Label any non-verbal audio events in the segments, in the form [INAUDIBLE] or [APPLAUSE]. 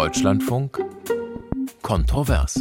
Deutschlandfunk Kontrovers.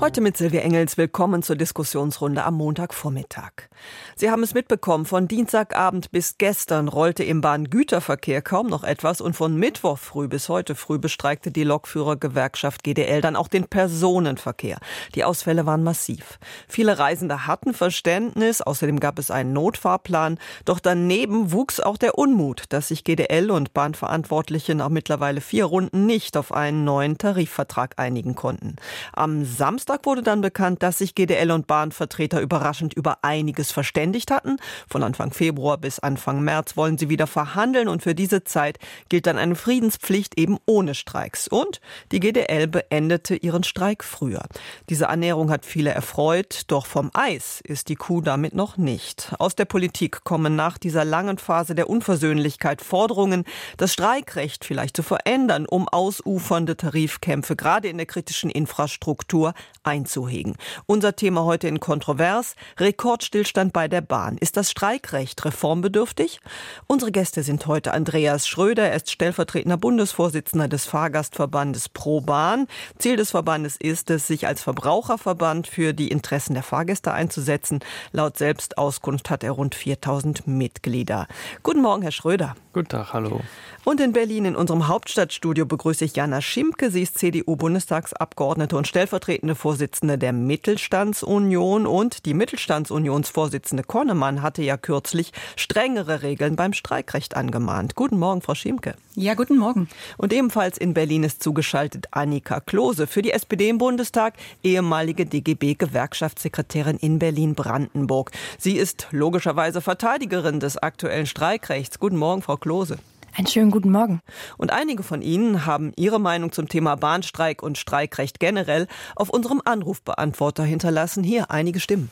Heute mit Silvia Engels willkommen zur Diskussionsrunde am Montagvormittag. Sie haben es mitbekommen, von Dienstagabend bis gestern rollte im Bahngüterverkehr kaum noch etwas und von Mittwoch früh bis heute früh bestreikte die Lokführergewerkschaft GDL dann auch den Personenverkehr. Die Ausfälle waren massiv. Viele Reisende hatten Verständnis, außerdem gab es einen Notfahrplan, doch daneben wuchs auch der Unmut, dass sich GDL und Bahnverantwortliche nach mittlerweile vier Runden nicht auf einen neuen Tarifvertrag einigen konnten. Am Samstag Samstag wurde dann bekannt, dass sich GDL und Bahnvertreter überraschend über einiges verständigt hatten. Von Anfang Februar bis Anfang März wollen sie wieder verhandeln und für diese Zeit gilt dann eine Friedenspflicht eben ohne Streiks. Und die GDL beendete ihren Streik früher. Diese Annäherung hat viele erfreut, doch vom Eis ist die Kuh damit noch nicht. Aus der Politik kommen nach dieser langen Phase der Unversöhnlichkeit Forderungen, das Streikrecht vielleicht zu verändern, um ausufernde Tarifkämpfe gerade in der kritischen Infrastruktur einzuhegen. Unser Thema heute in Kontrovers. Rekordstillstand bei der Bahn. Ist das Streikrecht reformbedürftig? Unsere Gäste sind heute Andreas Schröder. Er ist stellvertretender Bundesvorsitzender des Fahrgastverbandes Pro Bahn. Ziel des Verbandes ist es, sich als Verbraucherverband für die Interessen der Fahrgäste einzusetzen. Laut Selbstauskunft hat er rund 4000 Mitglieder. Guten Morgen, Herr Schröder. Guten Tag, hallo. Und in Berlin in unserem Hauptstadtstudio begrüße ich Jana Schimke. Sie ist CDU-Bundestagsabgeordnete und stellvertretende Vorsitzende der Mittelstandsunion. Und die Mittelstandsunionsvorsitzende Konnemann hatte ja kürzlich strengere Regeln beim Streikrecht angemahnt. Guten Morgen, Frau Schimke. Ja, guten Morgen. Und ebenfalls in Berlin ist zugeschaltet Annika Klose für die SPD im Bundestag, ehemalige DGB-Gewerkschaftssekretärin in Berlin-Brandenburg. Sie ist logischerweise Verteidigerin des aktuellen Streikrechts. Guten Morgen, Frau Klose. Einen schönen guten Morgen. Und einige von Ihnen haben ihre Meinung zum Thema Bahnstreik und Streikrecht generell auf unserem Anrufbeantworter hinterlassen. Hier einige Stimmen.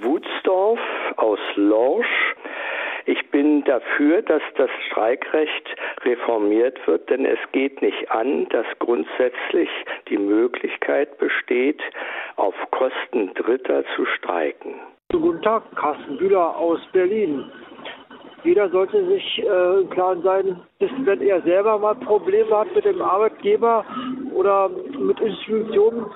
Wutsdorf aus Lorsch. Ich bin dafür, dass das Streikrecht reformiert wird, denn es geht nicht an, dass grundsätzlich die Möglichkeit besteht, auf Kosten Dritter zu streiken. Guten Tag, Carsten Bühler aus Berlin. Jeder sollte sich äh, klar sein, dass wenn er selber mal Probleme hat mit dem Arbeitgeber oder mit Institutionen,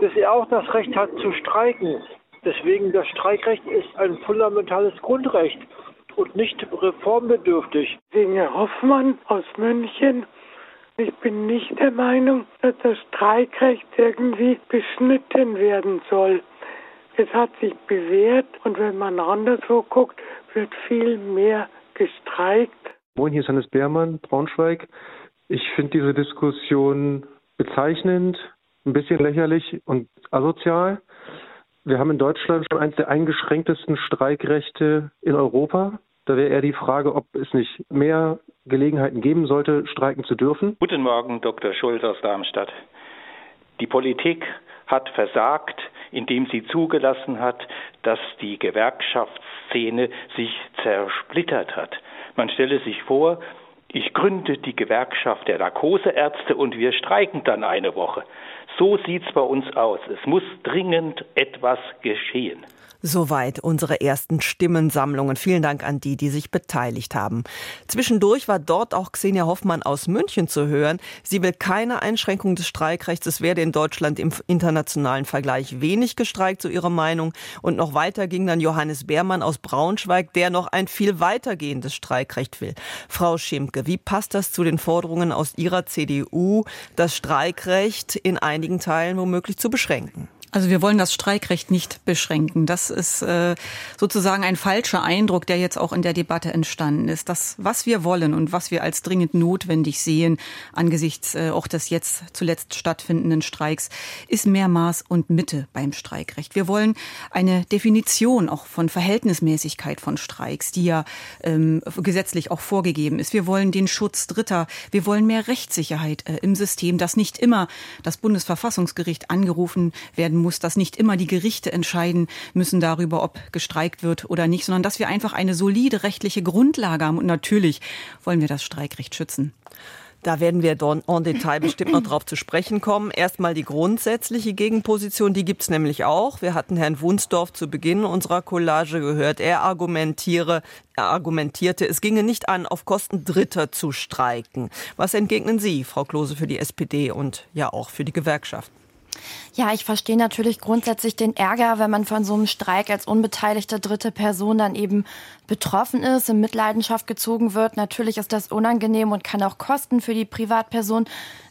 dass er auch das Recht hat zu streiken. Deswegen das Streikrecht ist ein fundamentales Grundrecht und nicht reformbedürftig. Singe Hoffmann aus München. Ich bin nicht der Meinung, dass das Streikrecht irgendwie beschnitten werden soll. Es hat sich bewährt und wenn man anderswo guckt, wird viel mehr gestreikt. Moin, hier ist Hannes Beermann, Braunschweig. Ich finde diese Diskussion bezeichnend, ein bisschen lächerlich und asozial. Wir haben in Deutschland schon eines der eingeschränktesten Streikrechte in Europa. Da wäre eher die Frage, ob es nicht mehr Gelegenheiten geben sollte, streiken zu dürfen. Guten Morgen, Dr. Schulz aus Darmstadt. Die Politik hat versagt, indem sie zugelassen hat, dass die Gewerkschaftsszene sich zersplittert hat. Man stelle sich vor, ich gründe die Gewerkschaft der Narkoseärzte und wir streiken dann eine Woche. So sieht's bei uns aus. Es muss dringend etwas geschehen. Soweit unsere ersten Stimmensammlungen. Vielen Dank an die, die sich beteiligt haben. Zwischendurch war dort auch Xenia Hoffmann aus München zu hören. Sie will keine Einschränkung des Streikrechts. Es werde in Deutschland im internationalen Vergleich wenig gestreikt, so ihre Meinung. Und noch weiter ging dann Johannes Beermann aus Braunschweig, der noch ein viel weitergehendes Streikrecht will. Frau Schimke, wie passt das zu den Forderungen aus Ihrer CDU, das Streikrecht in einigen Teilen womöglich zu beschränken? Also wir wollen das Streikrecht nicht beschränken. Das ist äh, sozusagen ein falscher Eindruck, der jetzt auch in der Debatte entstanden ist. Das, was wir wollen und was wir als dringend notwendig sehen angesichts äh, auch des jetzt zuletzt stattfindenden Streiks, ist mehr Maß und Mitte beim Streikrecht. Wir wollen eine Definition auch von Verhältnismäßigkeit von Streiks, die ja ähm, gesetzlich auch vorgegeben ist. Wir wollen den Schutz Dritter. Wir wollen mehr Rechtssicherheit äh, im System, dass nicht immer das Bundesverfassungsgericht angerufen werden werden muss, dass nicht immer die Gerichte entscheiden müssen darüber, ob gestreikt wird oder nicht, sondern dass wir einfach eine solide rechtliche Grundlage haben. Und natürlich wollen wir das Streikrecht schützen. Da werden wir en Detail bestimmt noch drauf zu sprechen kommen. Erstmal die grundsätzliche Gegenposition, die gibt's nämlich auch. Wir hatten Herrn Wunsdorf zu Beginn unserer Collage gehört. Er argumentiere, er argumentierte, es ginge nicht an, auf Kosten Dritter zu streiken. Was entgegnen Sie, Frau Klose, für die SPD und ja auch für die Gewerkschaft? Ja, ich verstehe natürlich grundsätzlich den Ärger, wenn man von so einem Streik als unbeteiligte dritte Person dann eben betroffen ist, in Mitleidenschaft gezogen wird. Natürlich ist das unangenehm und kann auch Kosten für die Privatperson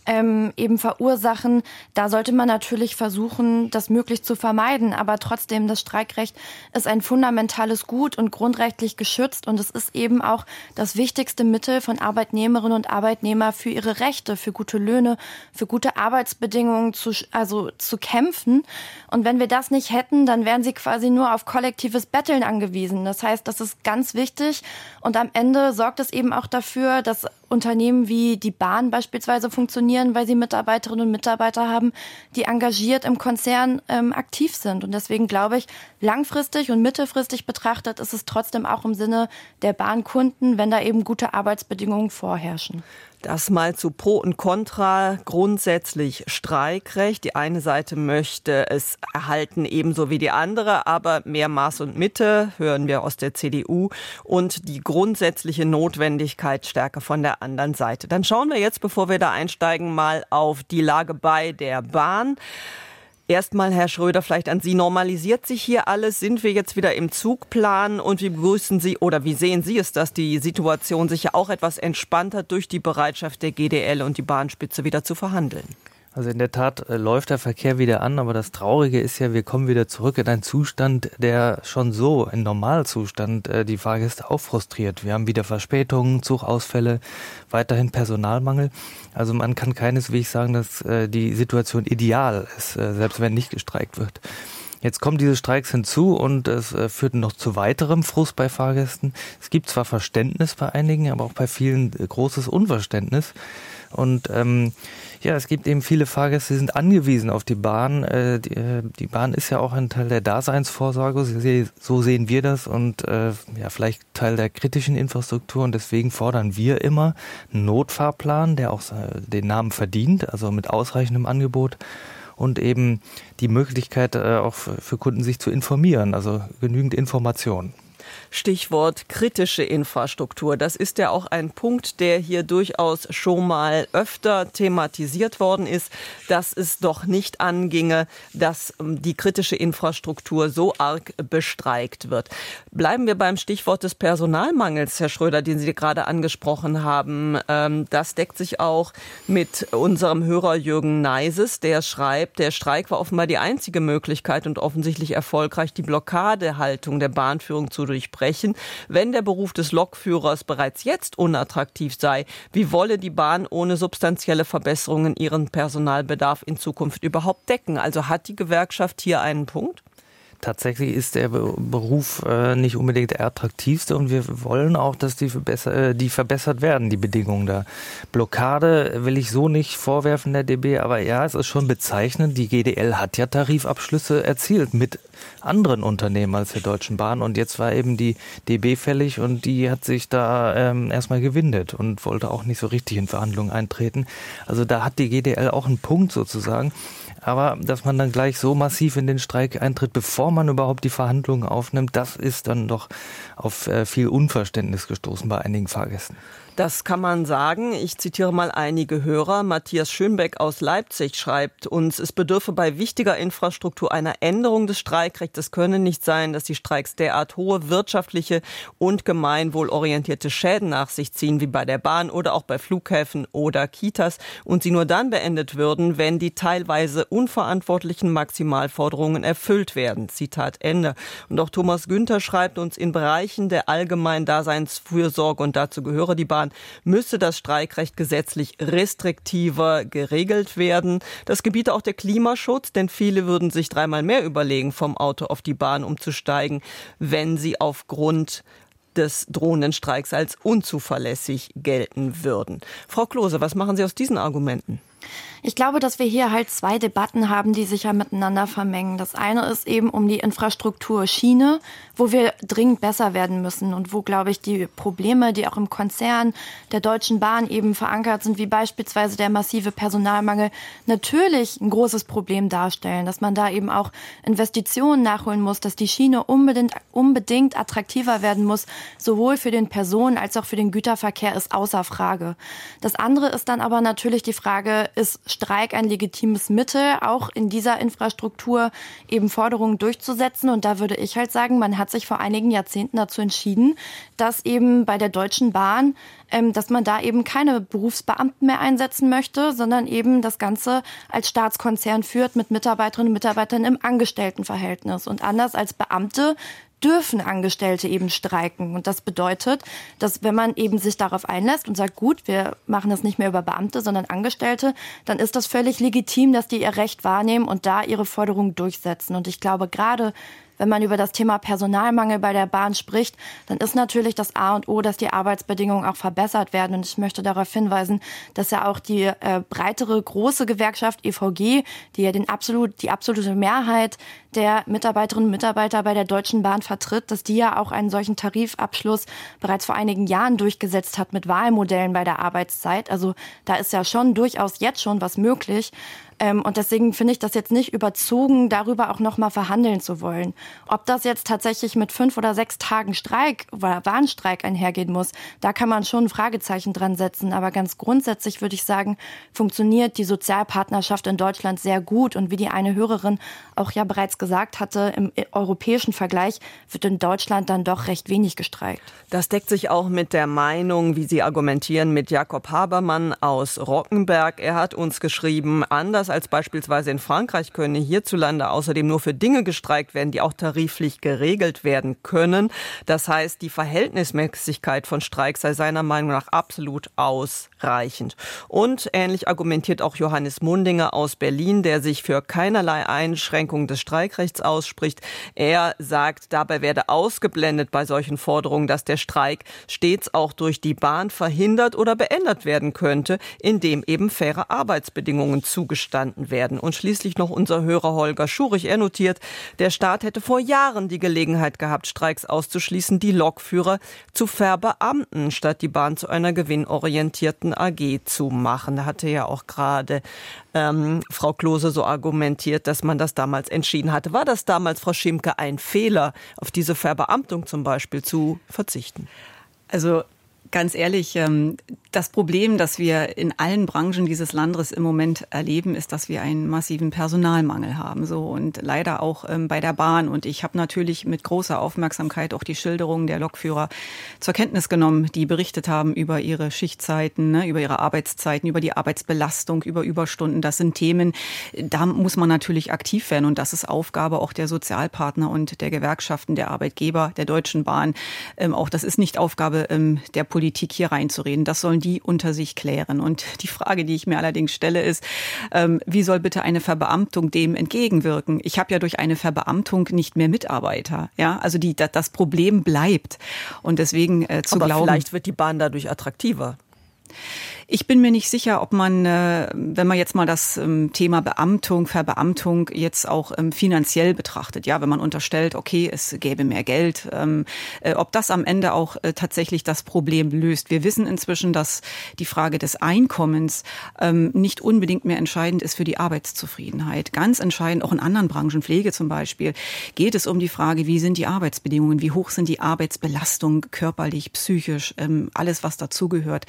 ähm, eben verursachen. Da sollte man natürlich versuchen, das möglichst zu vermeiden. Aber trotzdem, das Streikrecht ist ein fundamentales Gut und grundrechtlich geschützt. Und es ist eben auch das wichtigste Mittel von Arbeitnehmerinnen und Arbeitnehmern für ihre Rechte, für gute Löhne, für gute Arbeitsbedingungen zu, also zu kämpfen. Und wenn wir das nicht hätten, dann wären sie quasi nur auf kollektives Betteln angewiesen. Das heißt, das ist ganz wichtig. Und am Ende sorgt es eben auch dafür, dass Unternehmen wie die Bahn beispielsweise funktionieren, weil sie Mitarbeiterinnen und Mitarbeiter haben, die engagiert im Konzern ähm, aktiv sind. Und deswegen glaube ich, langfristig und mittelfristig betrachtet ist es trotzdem auch im Sinne der Bahnkunden, wenn da eben gute Arbeitsbedingungen vorherrschen. Das mal zu Pro und Contra. Grundsätzlich Streikrecht. Die eine Seite möchte es erhalten, ebenso wie die andere, aber mehr Maß und Mitte hören wir aus der CDU und die grundsätzliche Notwendigkeit stärker von der anderen Seite. Dann schauen wir jetzt, bevor wir da einsteigen, mal auf die Lage bei der Bahn. Erstmal, Herr Schröder, vielleicht an Sie. Normalisiert sich hier alles? Sind wir jetzt wieder im Zugplan? Und wie begrüßen Sie oder wie sehen Sie es, dass die Situation sich ja auch etwas entspannt hat durch die Bereitschaft der GDL und die Bahnspitze wieder zu verhandeln? Also in der Tat äh, läuft der Verkehr wieder an, aber das Traurige ist ja, wir kommen wieder zurück in einen Zustand, der schon so, ein Normalzustand, äh, die Fahrgäste auch frustriert. Wir haben wieder Verspätungen, Zugausfälle, weiterhin Personalmangel. Also man kann keineswegs sagen, dass äh, die Situation ideal ist, selbst wenn nicht gestreikt wird. Jetzt kommen diese Streiks hinzu und es führt noch zu weiterem Frust bei Fahrgästen. Es gibt zwar Verständnis bei einigen, aber auch bei vielen großes Unverständnis. Und ähm, ja, es gibt eben viele Fahrgäste, die sind angewiesen auf die Bahn. Äh, die, äh, die, Bahn ist ja auch ein Teil der Daseinsvorsorge, so sehen wir das und äh, ja, vielleicht Teil der kritischen Infrastruktur. Und deswegen fordern wir immer einen Notfahrplan, der auch den Namen verdient, also mit ausreichendem Angebot und eben die Möglichkeit auch für Kunden sich zu informieren, also genügend Informationen. Stichwort kritische Infrastruktur. Das ist ja auch ein Punkt, der hier durchaus schon mal öfter thematisiert worden ist, dass es doch nicht anginge, dass ähm, die kritische Infrastruktur so arg bestreikt wird. Bleiben wir beim Stichwort des Personalmangels, Herr Schröder, den Sie gerade angesprochen haben. Ähm, das deckt sich auch mit unserem Hörer Jürgen Neises, der schreibt, der Streik war offenbar die einzige Möglichkeit und offensichtlich erfolgreich, die Blockadehaltung der Bahnführung zu durchbrechen sprechen. Wenn der Beruf des Lokführers bereits jetzt unattraktiv sei, wie wolle die Bahn ohne substanzielle Verbesserungen ihren Personalbedarf in Zukunft überhaupt decken? Also hat die Gewerkschaft hier einen Punkt? Tatsächlich ist der Beruf äh, nicht unbedingt der attraktivste und wir wollen auch, dass die, verbesser, äh, die verbessert werden, die Bedingungen da. Blockade will ich so nicht vorwerfen der DB, aber ja, es ist schon bezeichnend. Die GDL hat ja Tarifabschlüsse erzielt mit anderen Unternehmen als der Deutschen Bahn und jetzt war eben die DB fällig und die hat sich da ähm, erstmal gewindet und wollte auch nicht so richtig in Verhandlungen eintreten. Also da hat die GDL auch einen Punkt sozusagen. Aber dass man dann gleich so massiv in den Streik eintritt, bevor man überhaupt die Verhandlungen aufnimmt, das ist dann doch auf äh, viel Unverständnis gestoßen bei einigen Fahrgästen. Das kann man sagen. Ich zitiere mal einige Hörer. Matthias Schönbeck aus Leipzig schreibt uns, es bedürfe bei wichtiger Infrastruktur einer Änderung des Streikrechts. Es könne nicht sein, dass die Streiks derart hohe wirtschaftliche und gemeinwohlorientierte Schäden nach sich ziehen, wie bei der Bahn oder auch bei Flughäfen oder Kitas und sie nur dann beendet würden, wenn die teilweise unverantwortlichen Maximalforderungen erfüllt werden. Zitat Ende. Und auch Thomas Günther schreibt uns, in Bereichen der allgemeinen Daseinsfürsorge und dazu gehöre die Bahn Autobahn müsse das Streikrecht gesetzlich restriktiver geregelt werden. Das gebiete auch der Klimaschutz, denn viele würden sich dreimal mehr überlegen, vom Auto auf die Bahn umzusteigen, wenn sie aufgrund des drohenden Streiks als unzuverlässig gelten würden. Frau Klose, was machen Sie aus diesen Argumenten? Ich glaube, dass wir hier halt zwei Debatten haben, die sich ja miteinander vermengen. Das eine ist eben um die Infrastruktur Schiene, wo wir dringend besser werden müssen und wo, glaube ich, die Probleme, die auch im Konzern der Deutschen Bahn eben verankert sind, wie beispielsweise der massive Personalmangel, natürlich ein großes Problem darstellen, dass man da eben auch Investitionen nachholen muss, dass die Schiene unbedingt, unbedingt attraktiver werden muss, sowohl für den Personen- als auch für den Güterverkehr ist außer Frage. Das andere ist dann aber natürlich die Frage, ist Streik ein legitimes Mittel, auch in dieser Infrastruktur eben Forderungen durchzusetzen. Und da würde ich halt sagen, man hat sich vor einigen Jahrzehnten dazu entschieden, dass eben bei der Deutschen Bahn, ähm, dass man da eben keine Berufsbeamten mehr einsetzen möchte, sondern eben das Ganze als Staatskonzern führt mit Mitarbeiterinnen und Mitarbeitern im Angestelltenverhältnis. Und anders als Beamte dürfen Angestellte eben streiken. Und das bedeutet, dass wenn man eben sich darauf einlässt und sagt, gut, wir machen das nicht mehr über Beamte, sondern Angestellte, dann ist das völlig legitim, dass die ihr Recht wahrnehmen und da ihre Forderungen durchsetzen. Und ich glaube, gerade wenn man über das Thema Personalmangel bei der Bahn spricht, dann ist natürlich das A und O, dass die Arbeitsbedingungen auch verbessert werden. Und ich möchte darauf hinweisen, dass ja auch die äh, breitere große Gewerkschaft EVG, die ja den absolut, die absolute Mehrheit der Mitarbeiterinnen und Mitarbeiter bei der Deutschen Bahn vertritt, dass die ja auch einen solchen Tarifabschluss bereits vor einigen Jahren durchgesetzt hat mit Wahlmodellen bei der Arbeitszeit. Also da ist ja schon durchaus jetzt schon was möglich. Ähm, und deswegen finde ich das jetzt nicht überzogen, darüber auch nochmal verhandeln zu wollen. Ob das jetzt tatsächlich mit fünf oder sechs Tagen Streik oder Warnstreik einhergehen muss, da kann man schon ein Fragezeichen dran setzen. Aber ganz grundsätzlich würde ich sagen, funktioniert die Sozialpartnerschaft in Deutschland sehr gut. Und wie die eine Hörerin auch ja bereits gesagt hatte, im europäischen Vergleich wird in Deutschland dann doch recht wenig gestreikt. Das deckt sich auch mit der Meinung, wie Sie argumentieren, mit Jakob Habermann aus Rockenberg. Er hat uns geschrieben, anders Anders als beispielsweise in Frankreich könne hierzulande außerdem nur für Dinge gestreikt werden, die auch tariflich geregelt werden können. Das heißt, die Verhältnismäßigkeit von Streik sei seiner Meinung nach absolut ausreichend. Und ähnlich argumentiert auch Johannes Mundinger aus Berlin, der sich für keinerlei Einschränkung des Streikrechts ausspricht. Er sagt, dabei werde ausgeblendet bei solchen Forderungen, dass der Streik stets auch durch die Bahn verhindert oder beendet werden könnte, indem eben faire Arbeitsbedingungen zugestanden verstanden werden. Und schließlich noch unser Hörer Holger Schurich. Er notiert, der Staat hätte vor Jahren die Gelegenheit gehabt, Streiks auszuschließen, die Lokführer zu verbeamten, statt die Bahn zu einer gewinnorientierten AG zu machen. Da hatte ja auch gerade ähm, Frau Klose so argumentiert, dass man das damals entschieden hatte. War das damals, Frau Schimke, ein Fehler, auf diese Verbeamtung zum Beispiel zu verzichten? Also ganz ehrlich, ähm, das Problem, das wir in allen Branchen dieses Landes im Moment erleben, ist, dass wir einen massiven Personalmangel haben. So und leider auch ähm, bei der Bahn. Und ich habe natürlich mit großer Aufmerksamkeit auch die Schilderungen der Lokführer zur Kenntnis genommen, die berichtet haben über ihre Schichtzeiten, ne, über ihre Arbeitszeiten, über die Arbeitsbelastung, über Überstunden. Das sind Themen, da muss man natürlich aktiv werden. Und das ist Aufgabe auch der Sozialpartner und der Gewerkschaften, der Arbeitgeber, der Deutschen Bahn. Ähm, auch das ist nicht Aufgabe der Politik, hier reinzureden. Das sollen die unter sich klären. Und die Frage, die ich mir allerdings stelle, ist, ähm, wie soll bitte eine Verbeamtung dem entgegenwirken? Ich habe ja durch eine Verbeamtung nicht mehr Mitarbeiter. Ja, also die, das Problem bleibt. Und deswegen äh, zu Aber glauben. Vielleicht wird die Bahn dadurch attraktiver. Ich bin mir nicht sicher, ob man, äh, wenn man jetzt mal das ähm, Thema Beamtung, Verbeamtung jetzt auch ähm, finanziell betrachtet, ja, wenn man unterstellt, okay, es gäbe mehr Geld, ähm, äh, ob das am Ende auch äh, tatsächlich das Problem löst. Wir wissen inzwischen, dass die Frage des Einkommens nicht unbedingt mehr entscheidend ist für die Arbeitszufriedenheit. Ganz entscheidend, auch in anderen Branchen, Pflege zum Beispiel, geht es um die Frage, wie sind die Arbeitsbedingungen, wie hoch sind die Arbeitsbelastung körperlich, psychisch, alles, was dazugehört.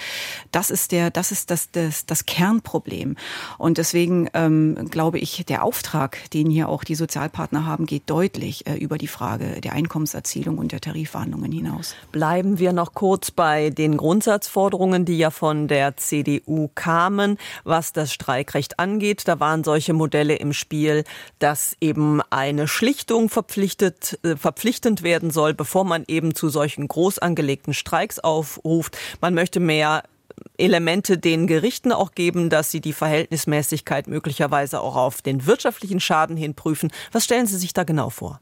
Das ist der das ist das, das, das Kernproblem. Und deswegen ähm, glaube ich, der Auftrag, den hier auch die Sozialpartner haben, geht deutlich äh, über die Frage der Einkommenserzielung und der Tarifverhandlungen hinaus. Bleiben wir noch kurz bei den Grundsatzforderungen, die ja von der CDU kamen, was das Streikrecht angeht. Da waren solche Modelle im Spiel, dass eben eine Schlichtung verpflichtet, äh, verpflichtend werden soll, bevor man eben zu solchen groß angelegten Streiks aufruft. Man möchte mehr Elemente den Gerichten auch geben, dass sie die Verhältnismäßigkeit möglicherweise auch auf den wirtschaftlichen Schaden hin prüfen. Was stellen Sie sich da genau vor?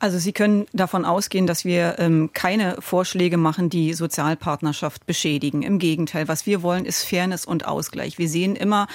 Also Sie können davon ausgehen, dass wir ähm, keine Vorschläge machen, die Sozialpartnerschaft beschädigen. Im Gegenteil, was wir wollen, ist Fairness und Ausgleich. Wir sehen immer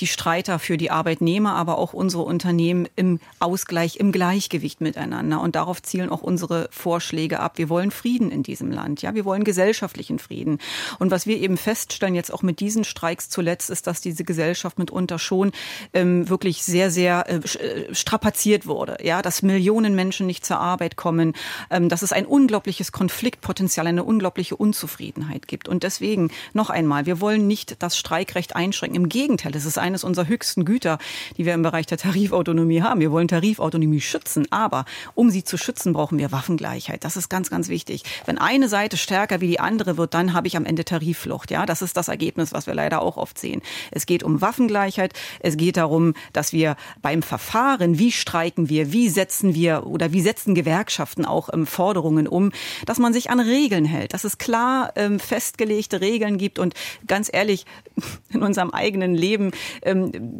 die Streiter für die Arbeitnehmer, aber auch unsere Unternehmen im Ausgleich, im Gleichgewicht miteinander. Und darauf zielen auch unsere Vorschläge ab. Wir wollen Frieden in diesem Land. Ja, wir wollen gesellschaftlichen Frieden. Und was wir eben feststellen jetzt auch mit diesen Streiks zuletzt, ist, dass diese Gesellschaft mitunter schon ähm, wirklich sehr, sehr äh, äh strapaziert wurde. Ja, dass Millionen Menschen nicht zur Arbeit kommen, ähm, dass es ein unglaubliches Konfliktpotenzial, eine unglaubliche Unzufriedenheit gibt. Und deswegen noch einmal, wir wollen nicht das Streikrecht einschränken. Im Gegenteil, es ist eines unserer höchsten Güter, die wir im Bereich der Tarifautonomie haben. Wir wollen Tarifautonomie schützen, aber um sie zu schützen, brauchen wir Waffengleichheit. Das ist ganz, ganz wichtig. Wenn eine Seite stärker wie die andere wird, dann habe ich am Ende Tarifflucht. Ja, das ist das Ergebnis, was wir leider auch oft sehen. Es geht um Waffengleichheit. Es geht darum, dass wir beim Verfahren, wie streiken wir, wie setzen wir oder wie setzen setzen Gewerkschaften auch ähm, Forderungen um, dass man sich an Regeln hält, dass es klar ähm, festgelegte Regeln gibt. Und ganz ehrlich, [LAUGHS] in unserem eigenen Leben, ähm,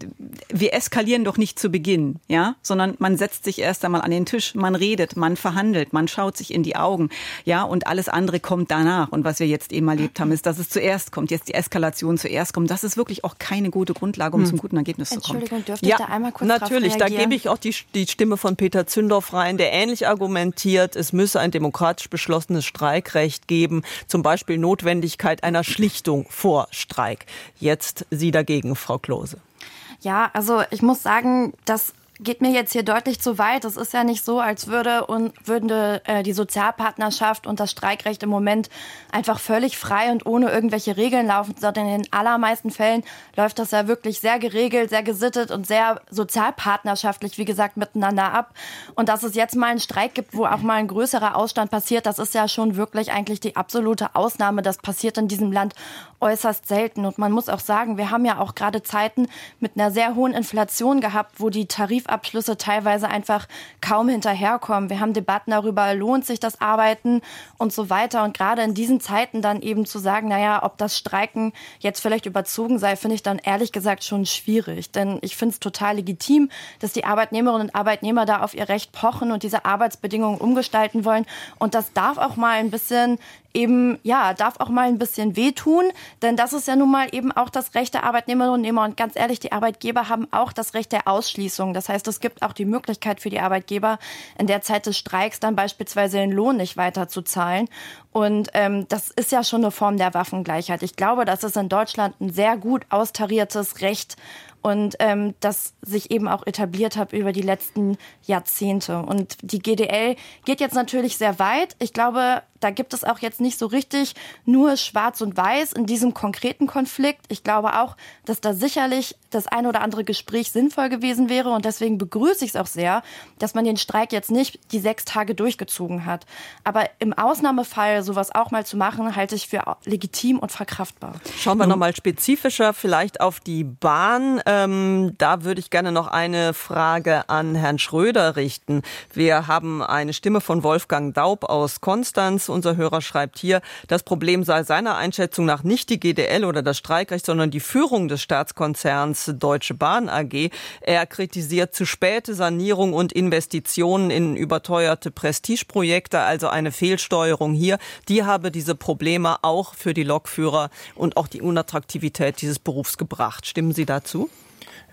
wir eskalieren doch nicht zu Beginn, ja, sondern man setzt sich erst einmal an den Tisch, man redet, man verhandelt, man schaut sich in die Augen, ja, und alles andere kommt danach. Und was wir jetzt eben erlebt haben, ist, dass es zuerst kommt, jetzt die Eskalation zuerst kommt. Das ist wirklich auch keine gute Grundlage, um hm. zum guten Ergebnis zu kommen. Entschuldigung, dürfte ja, ich da einmal kurz Natürlich, da gebe ich auch die, die Stimme von Peter Zündorf rein, der ähnlich ähnlich argumentiert, es müsse ein demokratisch beschlossenes Streikrecht geben, zum Beispiel Notwendigkeit einer Schlichtung vor Streik. Jetzt Sie dagegen, Frau Klose. Ja, also ich muss sagen, dass geht mir jetzt hier deutlich zu weit. Es ist ja nicht so, als würde und würde äh, die Sozialpartnerschaft und das Streikrecht im Moment einfach völlig frei und ohne irgendwelche Regeln laufen, sondern in den allermeisten Fällen läuft das ja wirklich sehr geregelt, sehr gesittet und sehr sozialpartnerschaftlich, wie gesagt, miteinander ab. Und dass es jetzt mal einen Streik gibt, wo auch mal ein größerer Ausstand passiert, das ist ja schon wirklich eigentlich die absolute Ausnahme. Das passiert in diesem Land äußerst selten. Und man muss auch sagen, wir haben ja auch gerade Zeiten mit einer sehr hohen Inflation gehabt, wo die Tarif Tarifabschlüsse teilweise einfach kaum hinterherkommen. Wir haben Debatten darüber, lohnt sich das Arbeiten und so weiter. Und gerade in diesen Zeiten dann eben zu sagen, naja, ob das Streiken jetzt vielleicht überzogen sei, finde ich dann ehrlich gesagt schon schwierig. Denn ich finde es total legitim, dass die Arbeitnehmerinnen und Arbeitnehmer da auf ihr Recht pochen und diese Arbeitsbedingungen umgestalten wollen. Und das darf auch mal ein bisschen eben, ja, darf auch mal ein bisschen wehtun, denn das ist ja nun mal eben auch das Recht der Arbeitnehmerinnen und Arbeitnehmer. Und ganz ehrlich, die Arbeitgeber haben auch das Recht der Ausschließung. Das heißt, es gibt auch die Möglichkeit für die Arbeitgeber, in der Zeit des Streiks dann beispielsweise den Lohn nicht weiter zu zahlen. Und ähm, das ist ja schon eine Form der Waffengleichheit. Ich glaube, das ist in Deutschland ein sehr gut austariertes Recht und ähm, das sich eben auch etabliert hat über die letzten Jahrzehnte. Und die GDL geht jetzt natürlich sehr weit. Ich glaube, da gibt es auch jetzt nicht so richtig nur Schwarz und Weiß in diesem konkreten Konflikt. Ich glaube auch, dass da sicherlich das ein oder andere Gespräch sinnvoll gewesen wäre. Und deswegen begrüße ich es auch sehr, dass man den Streik jetzt nicht die sechs Tage durchgezogen hat. Aber im Ausnahmefall sowas auch mal zu machen, halte ich für legitim und verkraftbar. Schauen wir nochmal spezifischer vielleicht auf die Bahn. Ähm, da würde ich gerne noch eine Frage an Herrn Schröder richten. Wir haben eine Stimme von Wolfgang Daub aus Konstanz unser Hörer schreibt hier, das Problem sei seiner Einschätzung nach nicht die GDL oder das Streikrecht, sondern die Führung des Staatskonzerns Deutsche Bahn AG. Er kritisiert zu späte Sanierung und Investitionen in überteuerte Prestigeprojekte, also eine Fehlsteuerung hier. Die habe diese Probleme auch für die Lokführer und auch die Unattraktivität dieses Berufs gebracht. Stimmen Sie dazu?